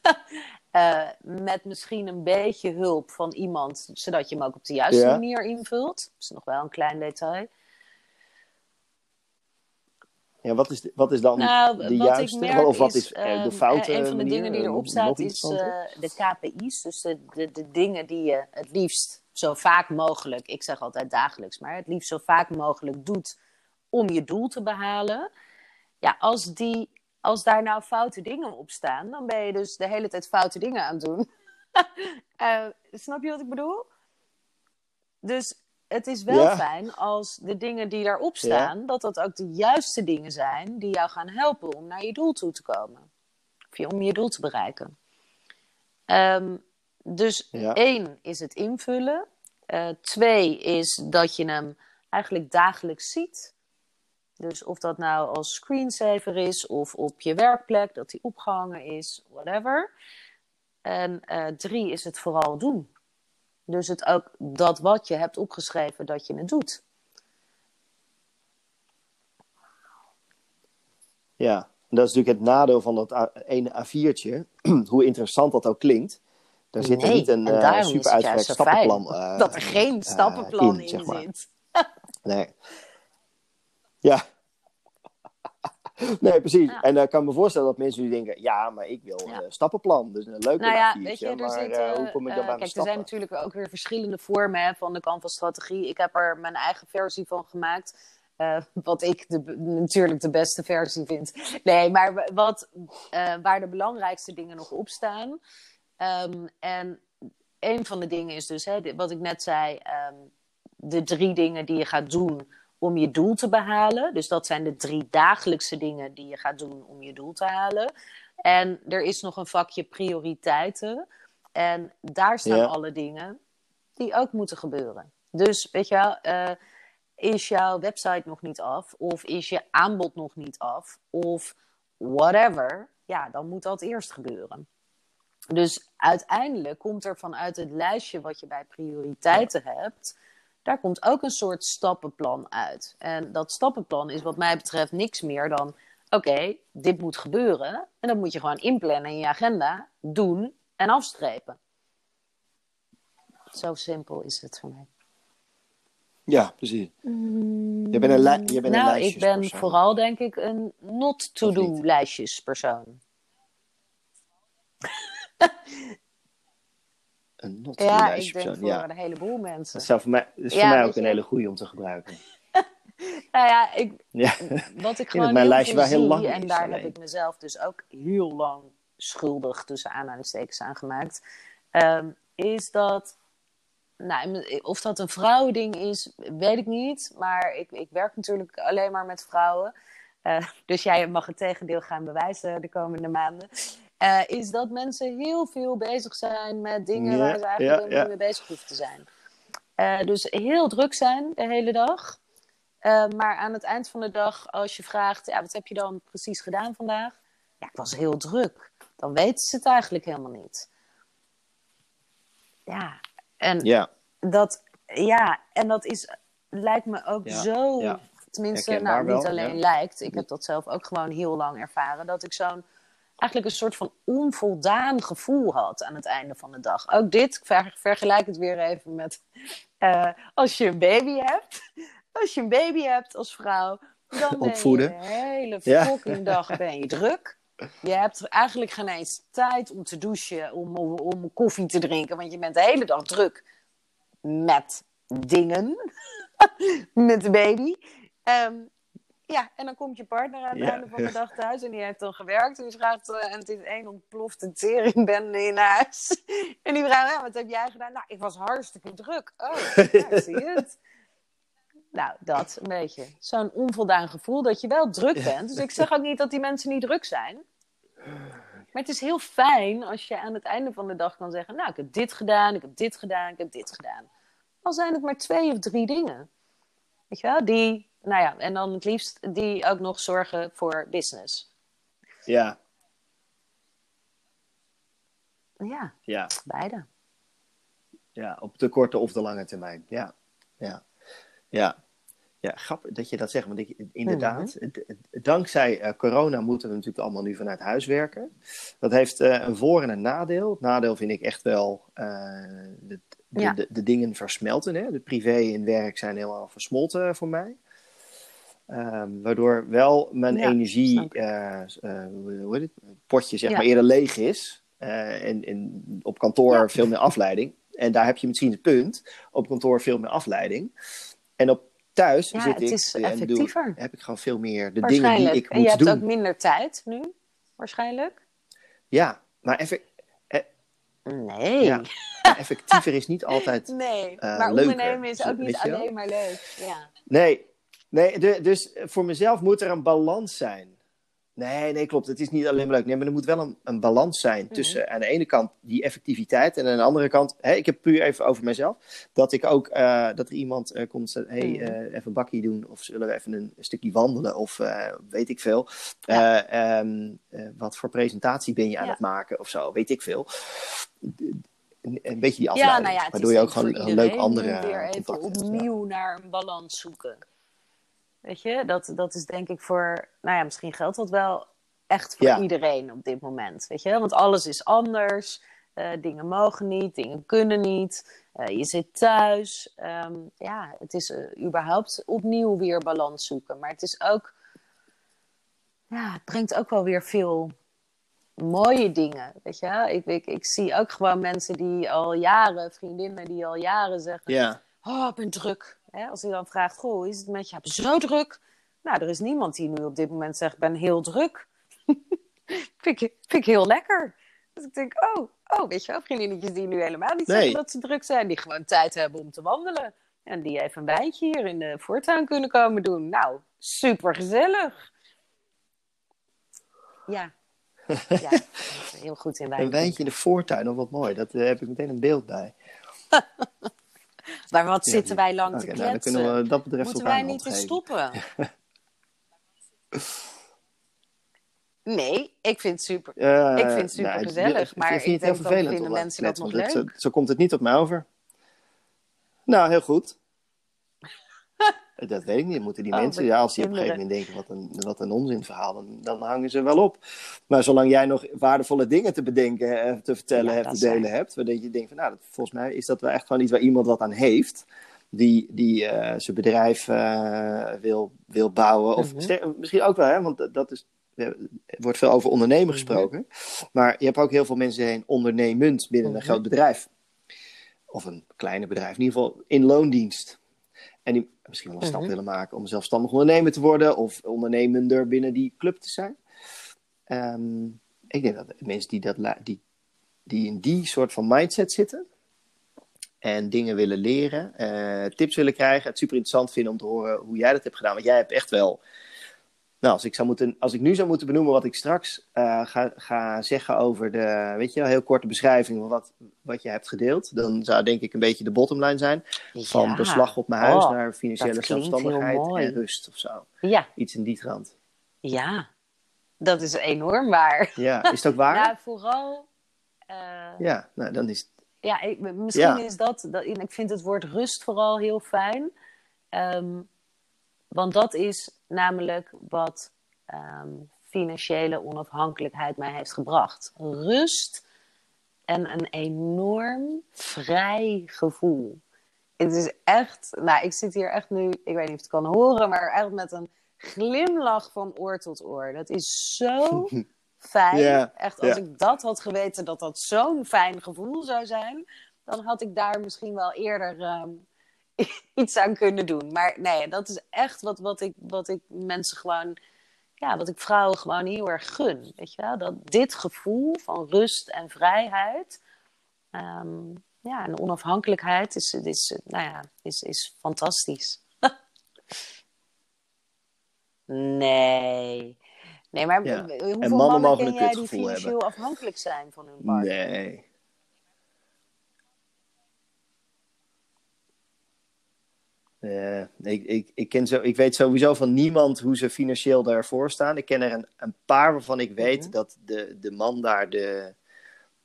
Eh, met misschien een beetje hulp van iemand, zodat je hem ook op de juiste
Ja.
manier invult. Dat is nog wel een klein detail.
Ja, wat, is, de- wat is dan
Nou,
de juiste? of wat
is,
eh, de
ehm,
foute
eh, een van de
manier?
dingen die
Eh,
erop staat is de KPI's. Dus de, de, de dingen die je het liefst zo vaak mogelijk, ik zeg altijd dagelijks, maar het liefst zo vaak mogelijk doet om je doel te behalen. Ja, als, die, als daar nou foute dingen op staan, dan ben je dus de hele tijd foute dingen aan het doen. Snap je wat ik bedoel? Dus het is wel
Ja.
fijn als de dingen die daarop staan, dat dat ook de juiste dingen zijn die jou gaan helpen om naar je doel toe te komen. Of je, om je doel te bereiken. Ehm, dus
Ja.
één is het invullen. Eh, twee is dat je hem eigenlijk dagelijks ziet. Dus of dat nou als screensaver is of op je werkplek, dat die opgehangen is, whatever. En eh, drie is het vooral doen. Dus het ook dat wat je hebt opgeschreven, dat je het doet.
Ja, dat is natuurlijk het nadeel van dat ene A4'tje, hoe interessant dat ook klinkt. Daar zit
Nee,
niet een
en
eh, super uitgewerkt stappenplan. eh,
dat er geen
eh,
stappenplan in,
zeg maar.
zit.
Nee. Ja. Nee, precies.
Ja.
En dan kan ik me voorstellen dat mensen nu denken, ja, maar ik wil
Ja.
een stappenplan. Dus een leuke
Nou ja,
A4'tje,
weet je,
maar eh, hoe kom ik dan
eh,
bij
kijk, er
stappen?
zijn natuurlijk ook weer verschillende vormen hè, van de Canvas-strategie. Ik heb er mijn eigen versie van gemaakt. eh, wat ik de, natuurlijk de beste versie vind. Nee, maar wat, eh, waar de belangrijkste dingen nog op staan. Ehm, en een van de dingen is dus, hè, wat ik net zei, ehm, de drie dingen die je gaat doen om je doel te behalen. Dus dat zijn de drie dagelijkse dingen die je gaat doen om je doel te halen. En er is nog een vakje prioriteiten. En daar staan
Ja.
alle dingen die ook moeten gebeuren. Dus weet je wel, eh, is jouw website nog niet af? Of is je aanbod nog niet af? Of whatever. Ja, dan moet dat eerst gebeuren. Dus uiteindelijk komt er vanuit het lijstje wat je bij prioriteiten hebt, daar komt ook een soort stappenplan uit. En dat stappenplan is wat mij betreft niks meer dan: oké, dit moet gebeuren. En dat moet je gewoon inplannen in je agenda, doen en afstrepen. Zo simpel is het voor mij.
Ja, precies. Je bent een, li- je bent een
nou, ik ben vooral denk ik een not-to-do lijstjespersoon.
Een not
Ja, ik denk voor
ja.
een heleboel mensen.
Dat, zou voor mij, dat is
Ja,
voor mij ook een
je.
hele goeie om te gebruiken.
Nou ja, ik,
Ja.
wat ik gewoon
mijn lijstje heel lang
en daar
alleen.
heb ik mezelf dus ook heel lang schuldig tussen aanhalingstekens aan gemaakt, ehm, is dat, nou, of dat een vrouwending is, weet ik niet, maar ik, ik werk natuurlijk alleen maar met vrouwen, Eh, dus jij mag het tegendeel gaan bewijzen de komende maanden. Eh, is dat mensen heel veel bezig zijn met dingen waar ze eigenlijk
ja.
niet mee bezig hoeven te zijn. Eh, dus heel druk zijn de hele dag. Eh, maar aan het eind van de dag, als je vraagt, ja, wat heb je dan precies gedaan vandaag? Ja, ik was heel druk. Dan weten ze het eigenlijk helemaal niet. Ja, en
ja,
dat, ja, en dat is, lijkt me ook
Ja,
zo,
ja.
tenminste, nou, niet
wel,
alleen lijkt. Ik heb dat zelf ook gewoon heel lang ervaren. Dat ik zo'n, eigenlijk een soort van onvoldaan gevoel had aan het einde van de dag. Ook dit, ik ver- vergelijk het weer even met eh, als je een baby hebt. Als je een baby hebt als vrouw, dan ben
Opvoeden.
je de hele
Ja.
fucking dag ben je druk. Je hebt eigenlijk geen eens tijd om te douchen, om, om, om koffie te drinken, want je bent de hele dag druk met dingen, met de baby. Ehm, ja, en dan komt je partner aan het
Ja,
einde van de dag thuis en die heeft dan gewerkt. En die vraagt, eh, en het is één ontplofte teringbende in huis. En die vraagt, ja, wat heb jij gedaan? Nou, ik was hartstikke druk. Oh, ja, zie het. Nou, dat een beetje. Zo'n onvoldaan gevoel dat je wel druk bent. Dus ik zeg ook niet dat die mensen niet druk zijn. Maar het is heel fijn als je aan het einde van de dag kan zeggen: Nou, ik heb dit gedaan, ik heb dit gedaan, ik heb dit gedaan. Al zijn het maar twee of drie dingen. Weet je wel? Die, nou ja, en dan het liefst die ook nog zorgen voor business.
ja,
Ja,
ja,
beide.
ja, op de korte of de lange termijn. Ja, ja, ja. Ja, grappig dat je dat zegt, want ik, inderdaad,
Mhm.
dankzij eh, corona moeten we natuurlijk allemaal nu vanuit huis werken. Dat heeft eh, een voor- en een nadeel. Het nadeel vind ik echt wel de, de,
Ja.
de, de dingen versmelten. Hè? De privé en werk zijn helemaal versmolten voor mij. Ehm, waardoor wel mijn
Ja,
energie, eh, eh, potje zeg
Ja.
maar eerder leeg is. Eh, en, en op kantoor
Ja.
veel meer afleiding. En daar heb je misschien het punt. Op kantoor veel meer afleiding. En op thuis
Ja,
zit
het
ik
is
en doe, heb ik gewoon veel meer de dingen die ik
en je
moet
hebt
doen.
ook minder tijd nu, waarschijnlijk.
Ja, maar effe-
Nee.
Ja. effectiever is niet altijd.
Nee, maar
leuker,
ondernemen is ook niet alleen maar leuk. Ja.
Nee, nee de- dus voor mezelf moet er een balans zijn. Nee, nee, klopt. Het is niet alleen maar leuk. Nee, maar er moet wel een, een balans zijn
Mhm.
tussen aan de ene kant die effectiviteit en aan de andere kant, hè, ik heb puur even over mezelf, dat ik ook, eh, dat er iemand eh, komt en zegt, hey,
Mhm.
eh, even een bakkie doen of zullen we even een, stukje wandelen of weet ik veel.
Ja.
Eh, ehm, eh, wat voor presentatie ben je aan
Ja.
het maken of zo, weet ik veel. Een, een beetje die
Ja,
afleiding,
nou ja, het
waardoor
is
je ook gewoon een leuk andere
weer even opnieuw naar een balans zoeken. Weet je, dat, dat is denk ik voor, nou ja, misschien geldt dat wel echt voor
Ja.
iedereen op dit moment. Weet je? Want alles is anders. Eh, dingen mogen niet, dingen kunnen niet. Eh, je zit thuis. Ehm, ja, het is eh, überhaupt opnieuw weer balans zoeken. Maar het is ook. Ja, het brengt ook wel weer veel mooie dingen. Weet je? Ik, ik, ik zie ook gewoon mensen die al jaren, vriendinnen die al jaren zeggen.
Ja.
Oh, ik ben druk. Hè, als hij dan vraagt, goh, hoe is het met je? Zo druk. Nou, er is niemand die nu op dit moment zegt, ik ben heel druk. vind, ik, vind ik heel lekker. Dus ik denk, oh, oh, weet je wel, vriendinnetjes die nu helemaal niet
Nee.
zeggen dat ze druk zijn. Die gewoon tijd hebben om te wandelen. En die even een wijntje hier in de voortuin kunnen komen doen. Nou, super gezellig. Ja. ja, heel goed in
Een
wijn.
wijntje in de voortuin, nog wat mooi. Daar heb ik meteen een beeld bij.
Maar wat
Ja,
zitten wij lang te
nou, dan
kletsen?
kunnen we dat betreft
Moeten wij niet stoppen? Nee, ik vind het super.
Eh,
Ik vind het super
nou,
gezellig,
ik
maar
vind
ik
het
denk
vervelend
vinden
aan
mensen dat nog leuk.
Zo, zo komt het niet op mij over. Nou, heel goed. Dat weet ik niet. Moeten die
Oh,
mensen, ja, als die op een gegeven moment denken, wat een, wat een onzinverhaal, dan, dan hangen ze wel op. Maar zolang jij nog waardevolle dingen te bedenken, eh, te vertellen
Ja,
hebt, te
waar.
delen hebt, waardoor je denkt van, nou, dat, volgens mij is dat wel echt gewoon iets waar iemand wat aan heeft, die, die eh, zijn bedrijf eh, wil, wil bouwen. Of
Mhm.
misschien ook wel, hè, want dat- is, er wordt veel over ondernemen
Mhm.
gesproken. Maar je hebt ook heel veel mensen heen ondernemend binnen een
Mhm.
groot bedrijf. Of een kleiner bedrijf, in ieder geval in loondienst. En die misschien wel een stap
Mhm.
willen maken om zelfstandig ondernemer te worden of ondernemender binnen die club te zijn. Ehm, ik denk dat mensen die, dat, die, die in die soort van mindset zitten en dingen willen leren, eh, tips willen krijgen, het super interessant vinden om te horen hoe jij dat hebt gedaan. Want jij hebt echt wel. Nou, als ik, zou moeten, als ik nu zou moeten benoemen wat ik straks eh, ga, ga zeggen over de, weet je, wel, heel korte beschrijving van wat, wat je hebt gedeeld, dan zou denk ik een beetje de bottomline zijn van beslag op mijn huis
Oh,
naar financiële zelfstandigheid en rust of zo.
Ja,
Iets in die trant.
ja, dat is enorm waar.
Ja, is het ook waar?
Ja, vooral. eh,
Ja, nou dan is.
Ja, ik, misschien
Ja.
is dat, dat. Ik vind het woord rust vooral heel fijn. Ehm, want dat is namelijk wat ehm, financiële onafhankelijkheid mij heeft gebracht. Rust en een enorm vrij gevoel. Het is echt, nou, ik zit hier echt nu, ik weet niet of je het kan horen, maar echt met een glimlach van oor tot oor. Dat is zo fijn. Echt, als ik dat had geweten, dat dat zo'n fijn gevoel zou zijn, dan had ik daar misschien wel eerder ehm, iets aan kunnen doen. Maar nee, dat is echt wat, wat, ik, wat ik mensen gewoon, ja, wat ik vrouwen gewoon heel erg gun. Weet je wel? Dat dit gevoel van rust en vrijheid, ehm, ja, en onafhankelijkheid is, is, nou ja, is, is fantastisch. nee. Nee, maar
Ja.
hoeveel
En
mannen,
mannen mogen
ken jij die financieel
hebben.
afhankelijk zijn van hun partner?
Nee. Eh, ik, ik, ik, ken zo, ik weet sowieso van niemand hoe ze financieel daarvoor staan. Ik ken er een, een paar waarvan ik weet
Mhm.
dat de, de man daar de,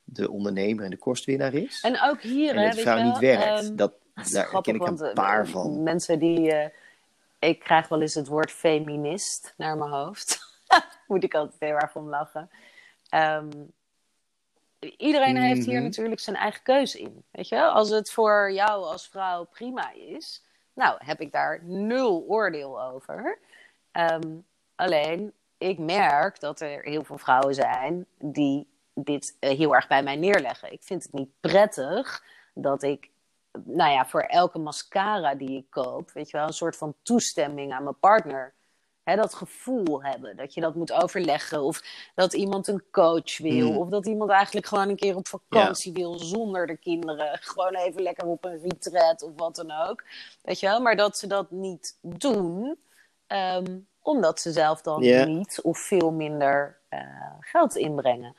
de ondernemer en de kostwinnaar is.
En ook hier,
En
hè,
dat de
weet
vrouw
je
niet
wel,
werkt.
ehm,
dat, daar
grappig,
ken ik een paar
eh,
van.
Mensen die... eh, ik krijg wel eens het woord feminist naar mijn hoofd. Moet ik altijd heel erg om lachen. Ehm, iedereen heeft hier
Mhm.
natuurlijk zijn eigen keuze in. Weet je wel? Als het voor jou als vrouw prima is... Nou, heb ik daar nul oordeel over. Ehm, alleen, ik merk dat er heel veel vrouwen zijn... die dit eh, heel erg bij mij neerleggen. Ik vind het niet prettig dat ik nou ja, voor elke mascara die ik koop, weet je wel, een soort van toestemming aan mijn partner. Hè, dat gevoel hebben, dat je dat moet overleggen. Of dat iemand een coach wil.
Hmm.
Of dat iemand eigenlijk gewoon een keer op vakantie wil zonder de kinderen. Gewoon even lekker op een retreat of wat dan ook. Weet je wel, maar dat ze dat niet doen. ehm, omdat ze zelf dan niet of veel minder eh, geld inbrengen.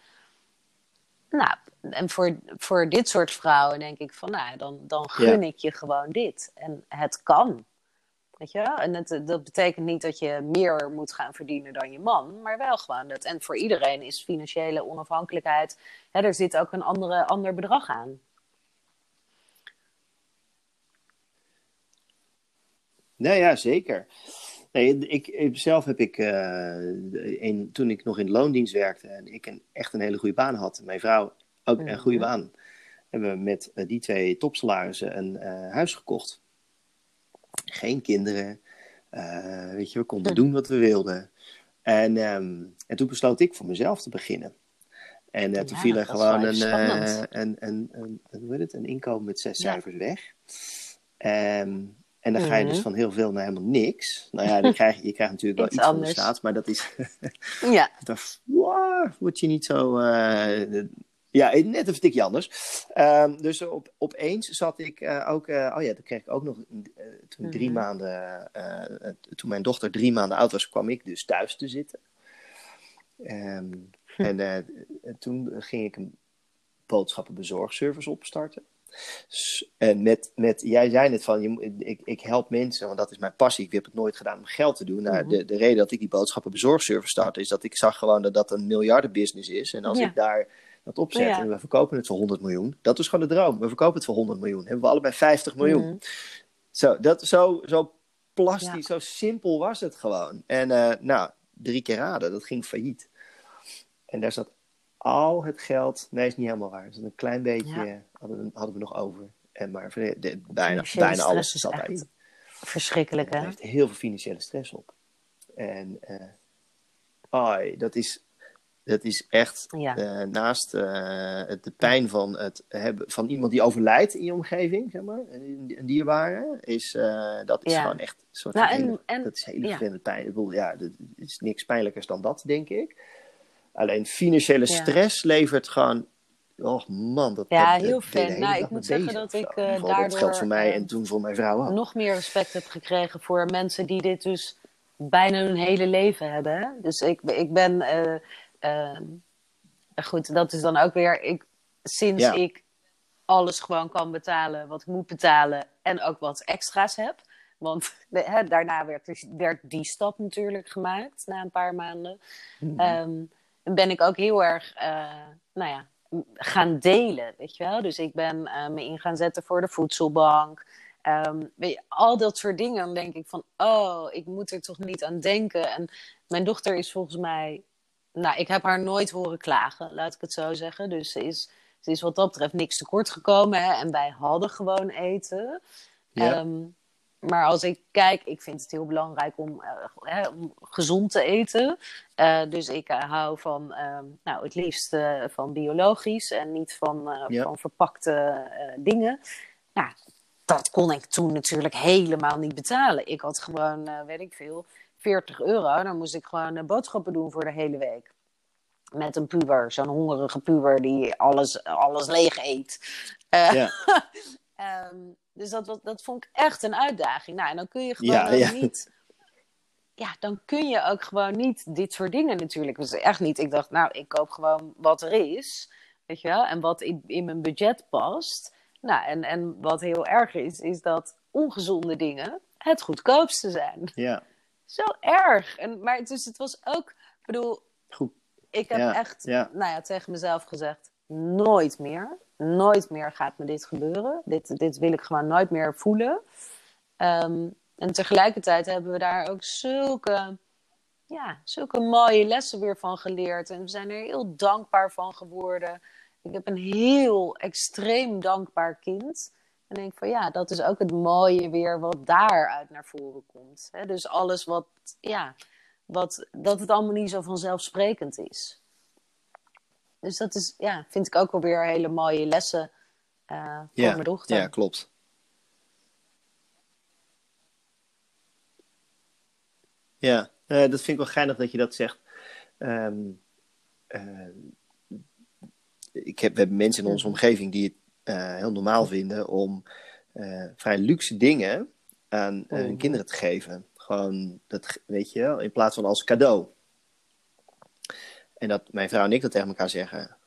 Nou, en voor, voor dit soort vrouwen denk ik van, nou, dan, dan gun ik je gewoon dit. En het kan. Weet je? En het, dat betekent niet dat je meer moet gaan verdienen dan je man, maar wel gewoon dat. En voor iedereen is financiële onafhankelijkheid, hè, er zit ook een andere, ander bedrag aan.
Nou ja, zeker. Nee, ik, zelf heb ik, eh, een, toen ik nog in de loondienst werkte en ik een, echt een hele goede baan had, mijn vrouw ook een goede
Mhm.
baan, hebben we met eh, die twee topsalarissen een eh, huis gekocht. Geen kinderen, eh, weet je, we konden
Hm.
doen wat we wilden. En, ehm, en toen besloot ik voor mezelf te beginnen. En eh, toen viel er gewoon een, eh, een, een, een, een, hoe heet het, een inkomen met zes
Ja.
cijfers weg. Ehm, en dan ga je dus
Mhm.
van heel veel naar helemaal niks. Nou ja, dan krijg, je krijgt natuurlijk wel
Iets
iets van de
anders.
staat, maar dat is,
Ja,
word je niet zo. Ja, net een tikje anders. Ehm, dus op, opeens zat ik eh, ook. eh, oh ja, dat kreeg ik ook nog. eh, toen, drie
Mhm.
maanden, eh, toen mijn dochter drie maanden oud was, kwam ik dus thuis te zitten. Ehm,
Hm.
En eh, toen ging ik een boodschappenbezorgservice opstarten. S- En met, met, jij zei net van, je, ik, ik help mensen, want dat is mijn passie. Ik heb het nooit gedaan om geld te doen. Nou,
Mhm.
de, de reden dat ik die boodschappenbezorgservice startte, is dat ik zag gewoon dat dat een miljardenbusiness is. En als
Ja.
ik daar dat opzet
Ja.
en we verkopen het voor 100 miljoen, dat is gewoon de droom. We verkopen het voor 100 miljoen. Hebben we allebei 50 miljoen.
Mhm.
Zo, dat, zo, zo plastisch,
Ja.
zo simpel was het gewoon. En eh, nou, drie keer raden, dat ging failliet. En daar zat al het geld, nee, is niet helemaal waar. Zat een klein beetje,
Ja.
hadden, we, hadden we nog over. En maar voor de, de- bijna, bijna alles zat daarin.
verschrikkelijk, hè?
heeft heel veel financiële stress op. En ai, dat, is, dat is echt
Ja.
eh, naast eh, het, de pijn van, het hebben, van iemand die overlijdt in je omgeving, zeg maar, een, een dierbare, is, eh, dat is
Ja.
gewoon echt een soort
Nou, en-
hele-
en-
dat is hele
ja.
pijn. Ik bedoel, ja, er is niks pijnlijkers dan dat, denk ik. Alleen financiële stress levert gewoon, oh man, dat
Ja,
dat-
heel
dat hele
Nou, ik moet zeggen dat ik, eh,
geval, dat
daardoor,
geldt voor mij en toen voor mijn vrouw ook.
nog meer respect heb gekregen voor mensen die dit dus bijna hun hele leven hebben. Dus ik, ik ben. Goed, dat is dan ook weer. Ik, sinds
Ja.
ik alles gewoon kan betalen wat ik moet betalen en ook wat extra's heb. Want daarna werd, dus- werd die stap natuurlijk gemaakt na een paar maanden. Ehm, ben ik ook heel erg, eh, nou ja, gaan delen, weet je wel. Dus ik ben eh, me in gaan zetten voor de voedselbank. Ehm, weet je, al dat soort dingen. Dan denk ik van, oh, ik moet er toch niet aan denken. En mijn dochter is volgens mij, nou, ik heb haar nooit horen klagen, laat ik het zo zeggen. Dus ze is, ze is wat dat betreft niks tekort gekomen. Hè? En wij hadden gewoon eten.
Ja.
Ehm, maar als ik kijk, ik vind het heel belangrijk om, eh, hè, om gezond te eten. Eh, dus ik eh, hou van, ehm, nou, het liefst van biologisch en niet van,
Ja.
van verpakte dingen. Nou, dat kon ik toen natuurlijk helemaal niet betalen. Ik had gewoon, weet ik veel, 40 euro. Dan moest ik gewoon eh, boodschappen doen voor de hele week. Met een puber, zo'n hongerige puber die alles, alles leeg eet. Eh,
Ja.
Ehm, dus dat, dat, dat vond ik echt een uitdaging. Nou, en dan kun je gewoon
Ja, ja.
niet. Ja, dan kun je ook gewoon niet dit soort dingen natuurlijk. Dus echt niet. Ik dacht, nou, ik koop gewoon wat er is. Weet je wel? En wat in, in mijn budget past. Nou, en, en wat heel erg is, is dat ongezonde dingen het goedkoopste zijn.
ja,
Zo erg. En, maar dus het was ook, ik bedoel,
goed.
ik heb
Ja,
echt
ja.
Nou ja, tegen mezelf gezegd: nooit meer. Nooit meer gaat me dit gebeuren. Dit, dit wil ik gewoon nooit meer voelen. Ehm, en tegelijkertijd hebben we daar ook zulke, ja, zulke mooie lessen weer van geleerd. En we zijn er heel dankbaar van geworden. Ik heb een heel extreem dankbaar kind. En denk van ja, dat is ook het mooie weer wat daaruit naar voren komt. Hè? Dus alles wat, ja, wat, dat het allemaal niet zo vanzelfsprekend is. Dus dat is, ja, vind ik ook alweer hele mooie lessen eh, voor
Ja,
mijn dochter.
ja, klopt. Ja, eh, dat vind ik wel geinig dat je dat zegt. Ehm, eh, ik heb, we hebben mensen in onze omgeving die het eh, heel normaal vinden om eh, vrij luxe dingen aan eh, hun
Mhm.
kinderen te geven. Gewoon, dat, weet je wel, in plaats van als cadeau. En dat mijn vrouw en ik dat tegen elkaar zeggen.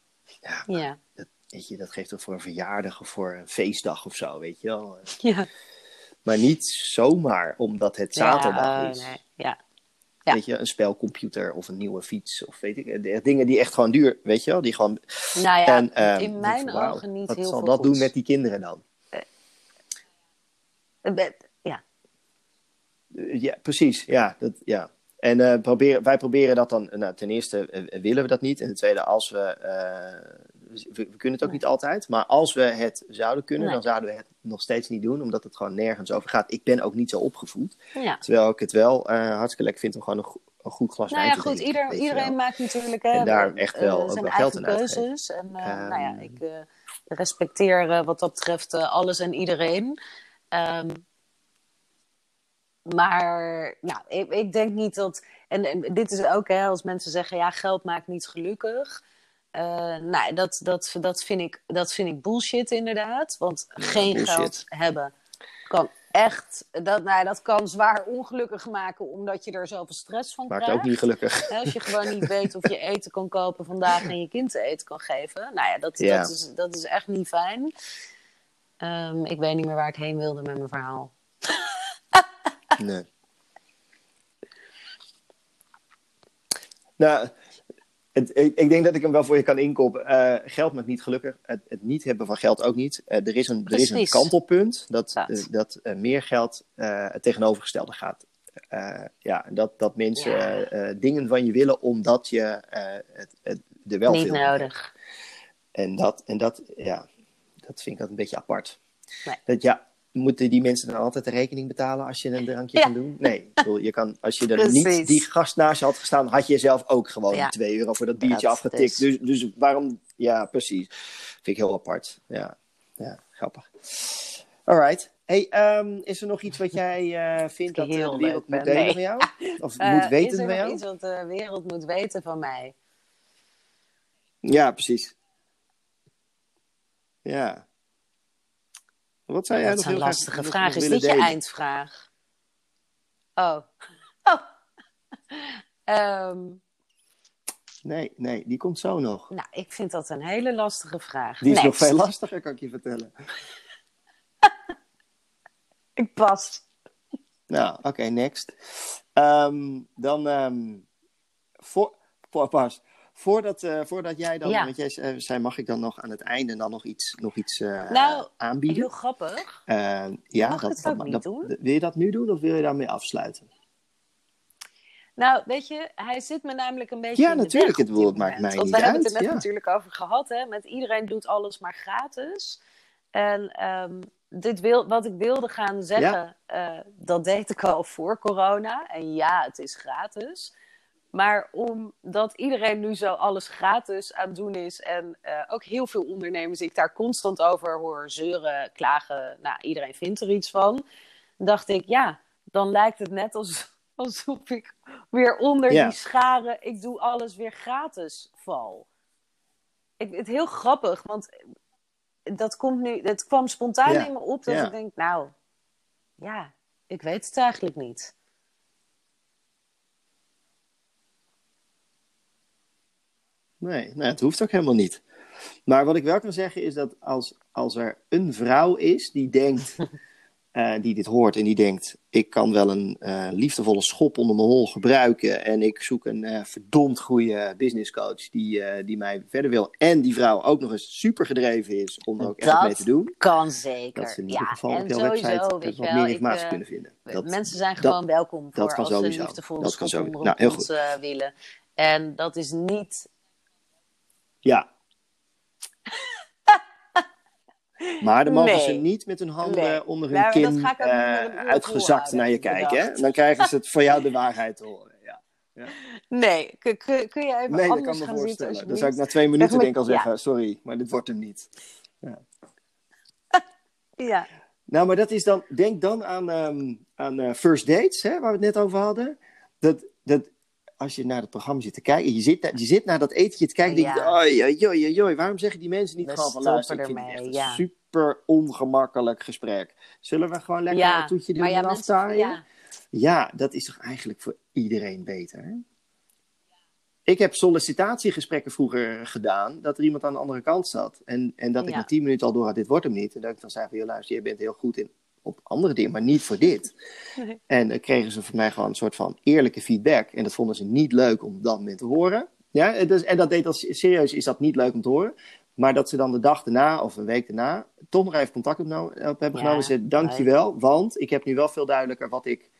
Ja,
Ja.
dat, weet je, dat geeft toch voor een verjaardag of voor een feestdag of zo, weet je wel.
Ja.
Maar niet zomaar omdat het zaterdag
Ja, oh,
is.
nee. ja. Ja.
Weet je, een spelcomputer of een nieuwe fiets of weet ik, eh, dingen die echt gewoon duur, weet je wel, die gewoon.
Nou ja,
en, eh,
in mijn
van,
ogen niet
Wat
heel
zal
veel
dat
goeds.
doen met die kinderen dan?
Eh, Ja,
ja, precies. Ja, dat, ja. En eh, proberen, wij proberen dat dan, nou, ten eerste eh, willen we dat niet. En ten tweede, als we, eh, we, we kunnen het ook niet altijd. Maar als we het zouden kunnen,
Nee.
dan zouden we het nog steeds niet doen. Omdat het gewoon nergens over gaat. Ik ben ook niet zo opgevoed.
Ja.
Terwijl ik het wel eh, hartstikke lekker vind om gewoon een, go- een goed glas
Nou
wijn
ja,
te
goed,
drinken.
ieder, iedereen
wel.
maakt natuurlijk hè,
En daar echt wel
eh, zijn
wel geld
eigen keuzes. En eh,
Ehm,
nou ja, ik respecteer wat dat betreft alles en iedereen. Ehm, maar nou, ik, ik denk niet dat. En, en dit is ook, hè, als mensen zeggen: ja, geld maakt niet gelukkig. Eh, nou, dat, dat, dat, vind ik, dat vind ik bullshit, inderdaad. Want geen
bullshit.
geld hebben kan echt. Dat, nou, dat kan zwaar ongelukkig maken, omdat je er zoveel stress van
Maakt
krijgt.
ook niet gelukkig.
Als je gewoon niet weet of je eten kan kopen vandaag en je kind te eten kan geven. Nou ja, dat,
Ja.
dat, is, dat is echt niet fijn. Ehm, ik weet niet meer waar ik heen wilde met mijn verhaal.
Nee. Nou, het, ik, ik denk dat ik hem wel voor je kan inkopen. Eh, geld maakt niet gelukkig. Het, het niet hebben van geld ook niet. Eh, er, is een, er is een kantelpunt dat,
Dat.
eh, dat meer geld het tegenovergestelde gaat. Ja, dat, dat mensen
Ja.
dingen van je willen omdat je het, het, er wel
niet nodig.
En dat, en dat, ja, dat vind ik dat een beetje apart.
Nee.
Dat ja, moeten die mensen dan altijd de rekening betalen als je een drankje
Ja.
kan doen? Nee, bedoel, je kan, als je er
Precies.
niet die gast naast je had gestaan, had je zelf ook gewoon
Ja.
2 euro voor dat biertje
Dat
afgetikt. Dus, dus waarom, ja, precies. Vind ik heel apart. Ja, ja grappig. Alright. Hey, ehm, is er nog iets wat jij eh, vindt dat de wereld moet delen
Nee.
van jou? Of
Eh,
moet
is
weten
er
van
nog
jou?
iets wat de wereld moet weten van mij?
Ja, precies. Ja. Wat zou jij
dat is een
graag
lastige vraag. Is dit je eindvraag? Oh. oh. Ehm,
Nee, nee, die komt zo nog.
nou, ik vind dat een hele lastige vraag.
Die is nog veel lastiger, kan ik je vertellen.
Ik pas.
Nou, oké, next. Ehm, dan, ehm, voor, voor, pas. Voordat, eh, voordat jij dan,
Ja.
want jij eh, zei, mag ik dan nog aan het einde dan nog iets, nog iets eh,
Nou,
aanbieden?
Heel grappig.
Ja,
Mag niet
dat? Wil je dat nu doen of wil je daarmee afsluiten?
Nou, weet je, hij zit me namelijk een beetje
Ja,
in de
natuurlijk,
weg
het woord maakt mij
Want
niet
we hebben
uit,
het er net
ja.
natuurlijk over gehad, hè. Met iedereen doet alles maar gratis. En ehm, dit wil, wat ik wilde gaan zeggen, dat deed ik al voor corona. En ja, het is gratis. Maar omdat iedereen nu zo alles gratis aan het doen is... en eh, ook heel veel ondernemers die ik daar constant over hoor zeuren, klagen... nou, iedereen vindt er iets van. dacht ik, ja, dan lijkt het net als, alsof ik weer onder die scharen... ik doe alles weer gratis val. Ik, het heel grappig, want dat komt nu... het kwam spontaan in me op dat ik denk, nou... ja, ik weet het eigenlijk niet.
Nee, nou, het hoeft ook helemaal niet. Maar wat ik wel kan zeggen is dat als, als er een vrouw is die denkt, eh, die dit hoort en die denkt, ik kan wel een eh, liefdevolle schop onder mijn hol gebruiken en ik zoek een eh, verdomd goede businesscoach die, die mij verder wil en die vrouw ook nog eens super gedreven is om er ook echt mee te doen,
Kan zeker.
dat ze in ieder
ja,
geval
en
op jouw website
weet
wat meer informatie kunnen vinden. Dat,
Mensen zijn
dat-
gewoon welkom voor
dat kan
als ze een
sowieso.
liefdevolle
Dat kan
schop
sowieso.
onder
Nou, heel goed.
willen. En dat is niet...
Ja. Maar dan mogen
Nee.
ze niet met hun handen
Nee.
onder hun
Nou, dat
kin eh, uitgezakt naar je kijken. Hè? Dan krijgen ze het van jou de waarheid te horen. Ja.
Nee, kun, kun, kun je even
Nee, dat
anders gaan zitten
voorstellen. Dan
alsjeblieft?
zou ik na twee minuten denk ik al
ja.
zeggen, sorry, maar dit wordt hem niet.
Ja,
Nou, maar dat is dan, denk dan aan, ehm, aan eh, first dates, hè, waar we het net over hadden. Dat, dat als je naar het programma zit te kijken, je zit, naar- je zit naar dat etentje te kijken, denk je, oei, oei, oei, waarom zeggen die mensen niet
We
gewoon van luister, ik vind het
ermee,
echt een
ja.
super ongemakkelijk gesprek. Zullen we gewoon lekker
ja.
een toetje doen en aftaaien?
ja,
dat is toch eigenlijk voor iedereen beter. Hè? Ik heb sollicitatiegesprekken vroeger gedaan, dat er iemand aan de andere kant zat. En, en dat ik na tien minuten al door had, dit wordt hem niet. En dat ik dan zei van, joh, luister, je bent heel goed in, op andere dingen, maar niet voor dit.
Nee.
En dan kregen ze van mij gewoon een soort van eerlijke feedback. En dat vonden ze niet leuk om op dat moment te horen. Ja, en dus, en dat deed als serieus, is dat niet leuk om te horen. Maar dat ze dan de dag daarna of een week daarna toch nog even contact opno- op hebben
Ja,
genomen. En zeiden, dankjewel, want ik heb nu wel veel duidelijker wat ik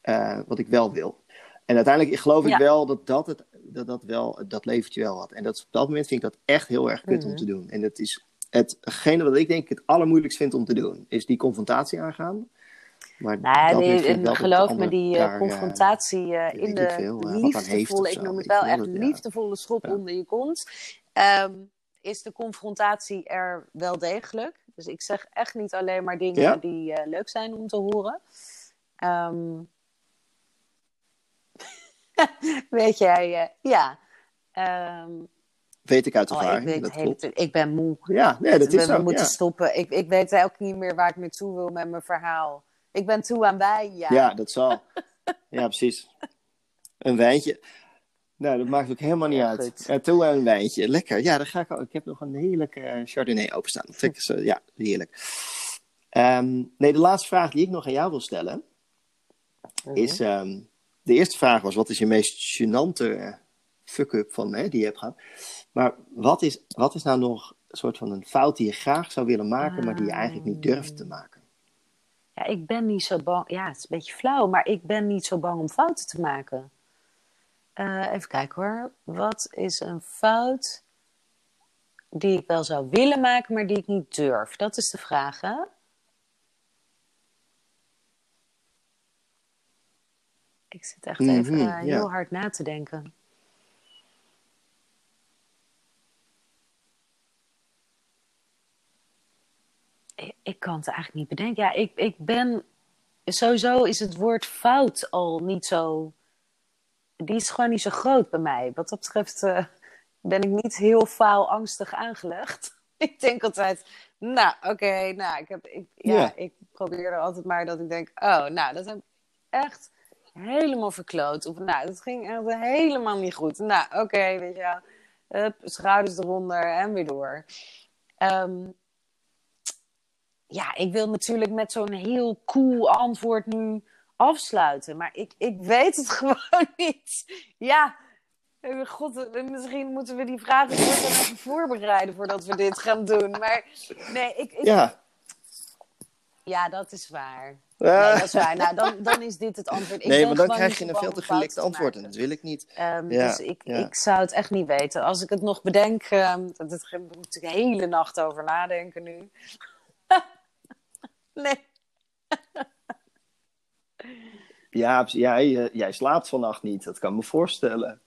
eh, wat ik wel wil. En uiteindelijk geloof ik wel dat dat, het, dat dat wel dat leventje wel had. En dat, op dat moment vind ik dat echt heel erg kut om
Mhm.
te doen. En dat is hetgene wat ik denk het allermoeilijkst vind om te doen. Is die confrontatie aangaan. Maar
Nou, die-
ik
en geloof me, die eh,
daar, eh,
confrontatie eh, in
ik
de
veel,
liefdevolle, ik noem het
Ik
wel echt liefdevolle schop
Ja.
onder je kont, ehm, is de confrontatie er wel degelijk. Dus ik zeg echt niet alleen maar dingen
Ja?
die leuk zijn om te horen. Ehm, weet jij, ja. Ehm,
weet ik uit
oh, ik,
ervaring. dat
hele ik ben moe.
Ja, nee, dat
we,
is
we
zo.
moeten
Ja.
stoppen. Ik, ik weet ook niet meer waar ik naartoe wil met mijn verhaal. Ik ben toe aan wijn, ja.
Ja, dat zal. ja, precies. Een wijntje. Nou, dat maakt ook helemaal niet
Ja,
uit. En toe een wijntje. Lekker. Ja, daar ga ik ook. Ik heb nog een heerlijke eh, Chardonnay openstaan. Dat vind ik zo, ja, heerlijk. Ehm, nee, de laatste vraag die ik nog aan jou wil stellen
Mhm.
is... ehm, de eerste vraag was, wat is je meest gênante eh, fuck-up van, hè, die je hebt gehad? Maar wat is, wat is nou nog een soort van een fout die je graag zou willen maken, maar die je eigenlijk niet durft te maken?
Ja, ik ben niet zo bang. Ja, het is een beetje flauw, maar ik ben niet zo bang om fouten te maken. Eh, even kijken hoor. Wat is een fout die ik wel zou willen maken, maar die ik niet durf? Dat is de vraag, hè? Ik zit echt even
Mhm,
eh, heel hard na te denken. Ik, kan het eigenlijk niet bedenken. Ja, ik, ik ben. Sowieso is het woord fout al niet zo. Die is gewoon niet zo groot bij mij. Wat dat betreft eh, ben ik niet heel faalangstig aangelegd. ik denk altijd. Nou, oké, nou, ik, heb, ik, ja,
Ja.
ik probeer er altijd maar dat ik denk. Oh, nou, dat heb ik echt helemaal verkloot. Of nou, dat ging echt helemaal niet goed. Nou, oké, weet je wel. Hup, schouders eronder en weer door. Ehm, ja, ik wil natuurlijk met zo'n heel cool antwoord nu afsluiten. Maar ik, ik weet het gewoon niet. Ja, eh, god, eh, misschien moeten we die vragen even voorbereiden voordat we dit gaan doen. Maar nee, ik, ik, ja.
Ja.
dat is waar. Nee, dat is waar. Nou, dan, dan is dit het antwoord. Ik
nee, maar dan krijg je een veel te gelikt antwoord en dat wil ik niet.
Ehm,
Ja,
dus ik,
ja.
ik zou het echt niet weten. Als ik het nog bedenk, ehm dat daar moet ik de hele nacht over nadenken nu. Nee.
Ja, jij, eh, jij slaapt vannacht niet, dat kan me voorstellen.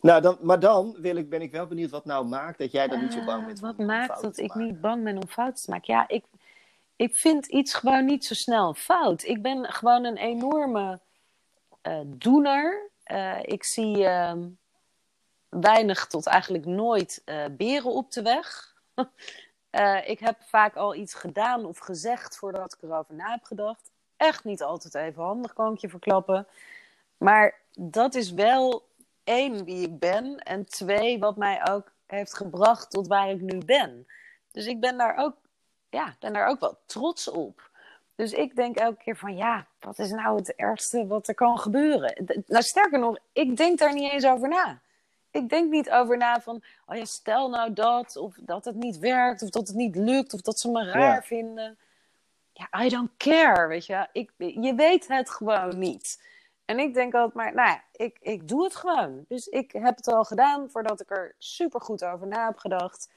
Nou, dan, maar dan wil ik, ben ik wel benieuwd wat nou maakt dat jij dan niet zo bang
Eh,
bent.
wat
om- om
maakt dat
te
ik
maken.
niet bang ben om fouten te maken? Ja, ik, ik vind iets gewoon niet zo snel fout. Ik ben gewoon een enorme eh, doener. Eh, ik zie ehm, weinig tot eigenlijk nooit eh, beren op de weg. Eh, ik heb vaak al iets gedaan of gezegd voordat ik erover na heb gedacht. Echt niet altijd even handig, kan ik je verklappen. Maar dat is wel één, wie ik ben. En twee, wat mij ook heeft gebracht tot waar ik nu ben. Dus ik ben daar ook, ja, ben daar ook wel trots op. Dus ik denk elke keer van, ja, wat is nou het ergste wat er kan gebeuren? Nou, sterker nog, ik denk daar niet eens over na. Ik denk niet over na van, oh ja, stel nou dat, of dat het niet werkt, of dat het niet lukt, of dat ze me raar
Ja.
vinden. Ja, I don't care, weet je. Ik, je weet het gewoon niet. En ik denk altijd maar, nou ja, ik, ik doe het gewoon. Dus ik heb het al gedaan voordat ik er super goed over na heb gedacht.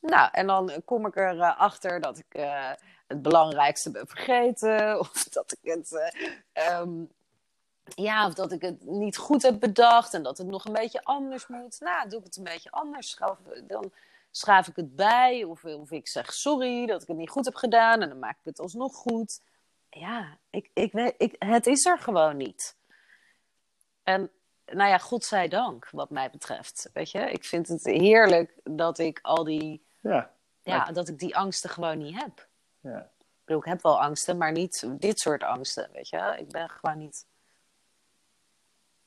Nou, en dan kom ik erachter achter dat ik eh, het belangrijkste ben vergeten. Of dat ik het. eh, ehm, ja, of dat ik het niet goed heb bedacht en dat het nog een beetje anders moet. Nou, doe ik het een beetje anders. Schaf, dan schaaf ik het bij. Of, of ik zeg sorry dat ik het niet goed heb gedaan. En dan maak ik het alsnog goed. Ja, ik, ik weet, ik, het is er gewoon niet. En nou ja, godzijdank, wat mij betreft. Weet je, ik vind het heerlijk dat ik al die,
Ja,
ja, dat ik die angsten gewoon niet heb.
ja.
Ik bedoel, ik heb wel angsten, maar niet dit soort angsten, weet je. Ik ben gewoon niet...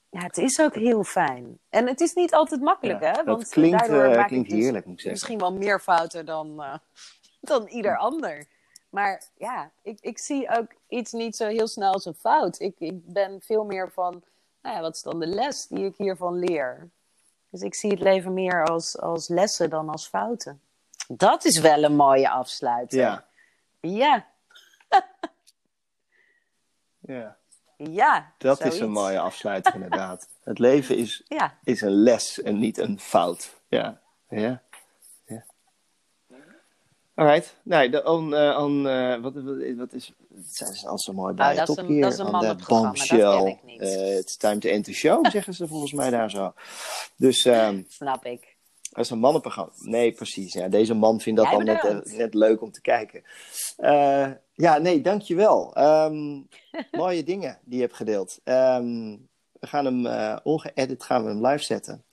Ja, het is ook heel fijn. En het is niet altijd makkelijk,
Ja,
hè?
dat
Want
klinkt,
daardoor
eh,
maak ik
klinkt
dus
heerlijk, moet ik zeggen.
Misschien wel meer fouten dan, eh, dan ieder ander. Maar ja, ik, ik zie ook iets niet zo heel snel als een fout. Ik, ik ben veel meer van, nou ja, wat is dan de les die ik hiervan leer? Dus ik zie het leven meer als, als lessen dan als fouten. Dat is wel een mooie afsluiting.
Ja,
Ja.
ja.
Ja,
Dat
zoiets.
is een mooie afsluiting, inderdaad. Het leven is,
Ja,
is een les en niet een fout. Ja. Ja. ja. Alright. Nee, de on, eh, on, eh, wat, wat, wat is. Het zijn al zo mooi bij
Oh, dat is
top
een-
hier.
dat is een
on the
mannenprogramma, dat
bombshell.
ken ik niet.
Eh, It's time to end the show, zeggen ze volgens mij daar zo. Dus ehm,
snap ik.
dat is een mannenprogramma. Nee, precies. Ja, deze man vindt dat
Jij
dan net, net leuk om te kijken. Eh, ja, nee, dankjewel. Ehm mooie dingen die je hebt gedeeld. Ehm, we gaan hem uh, ongeëdit gaan we hem live zetten.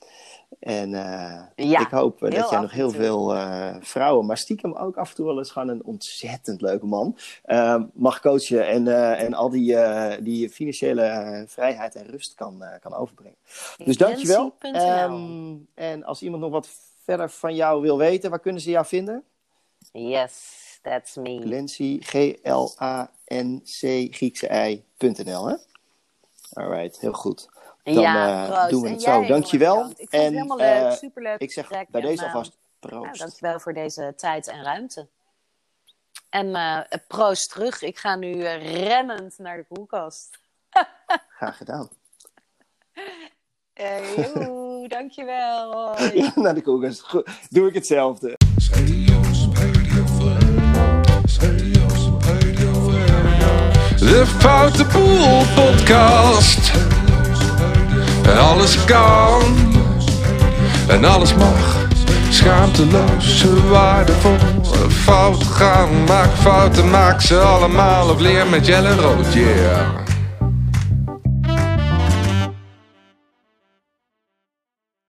En uh,
Ja,
ik hoop uh, dat jij nog heel veel uh, vrouwen, maar stiekem ook af en toe wel eens gewoon een ontzettend leuke man, uh, mag coachen en, en al die, die financiële vrijheid en rust kan, kan overbrengen. Dus dankjewel. Um, en als iemand nog wat verder van jou wil weten, waar kunnen ze jou vinden?
Yes, that's me.
Glancy, G-L-A-N-C, Griekse I.nl, hè? Alright, heel goed. Dan
ja,
uh, doen we het zo. Dankjewel.
Ik vond het helemaal leuk, superleuk.
Ik zeg bij
en,
deze alvast proost.
Nou, dankjewel voor deze tijd en ruimte. En uh, proost terug. Ik ga nu uh, rennend naar de koelkast.
Graag gedaan.
Hey, joe, dankjewel.
Ja, naar de koelkast. Doe ik hetzelfde.
De Foute Boel podcast. En alles kan. En alles mag. Schaamteloos, waardevol. Fout gaan, maak fouten, maak ze allemaal. Of leer met Jelle Rood, yeah.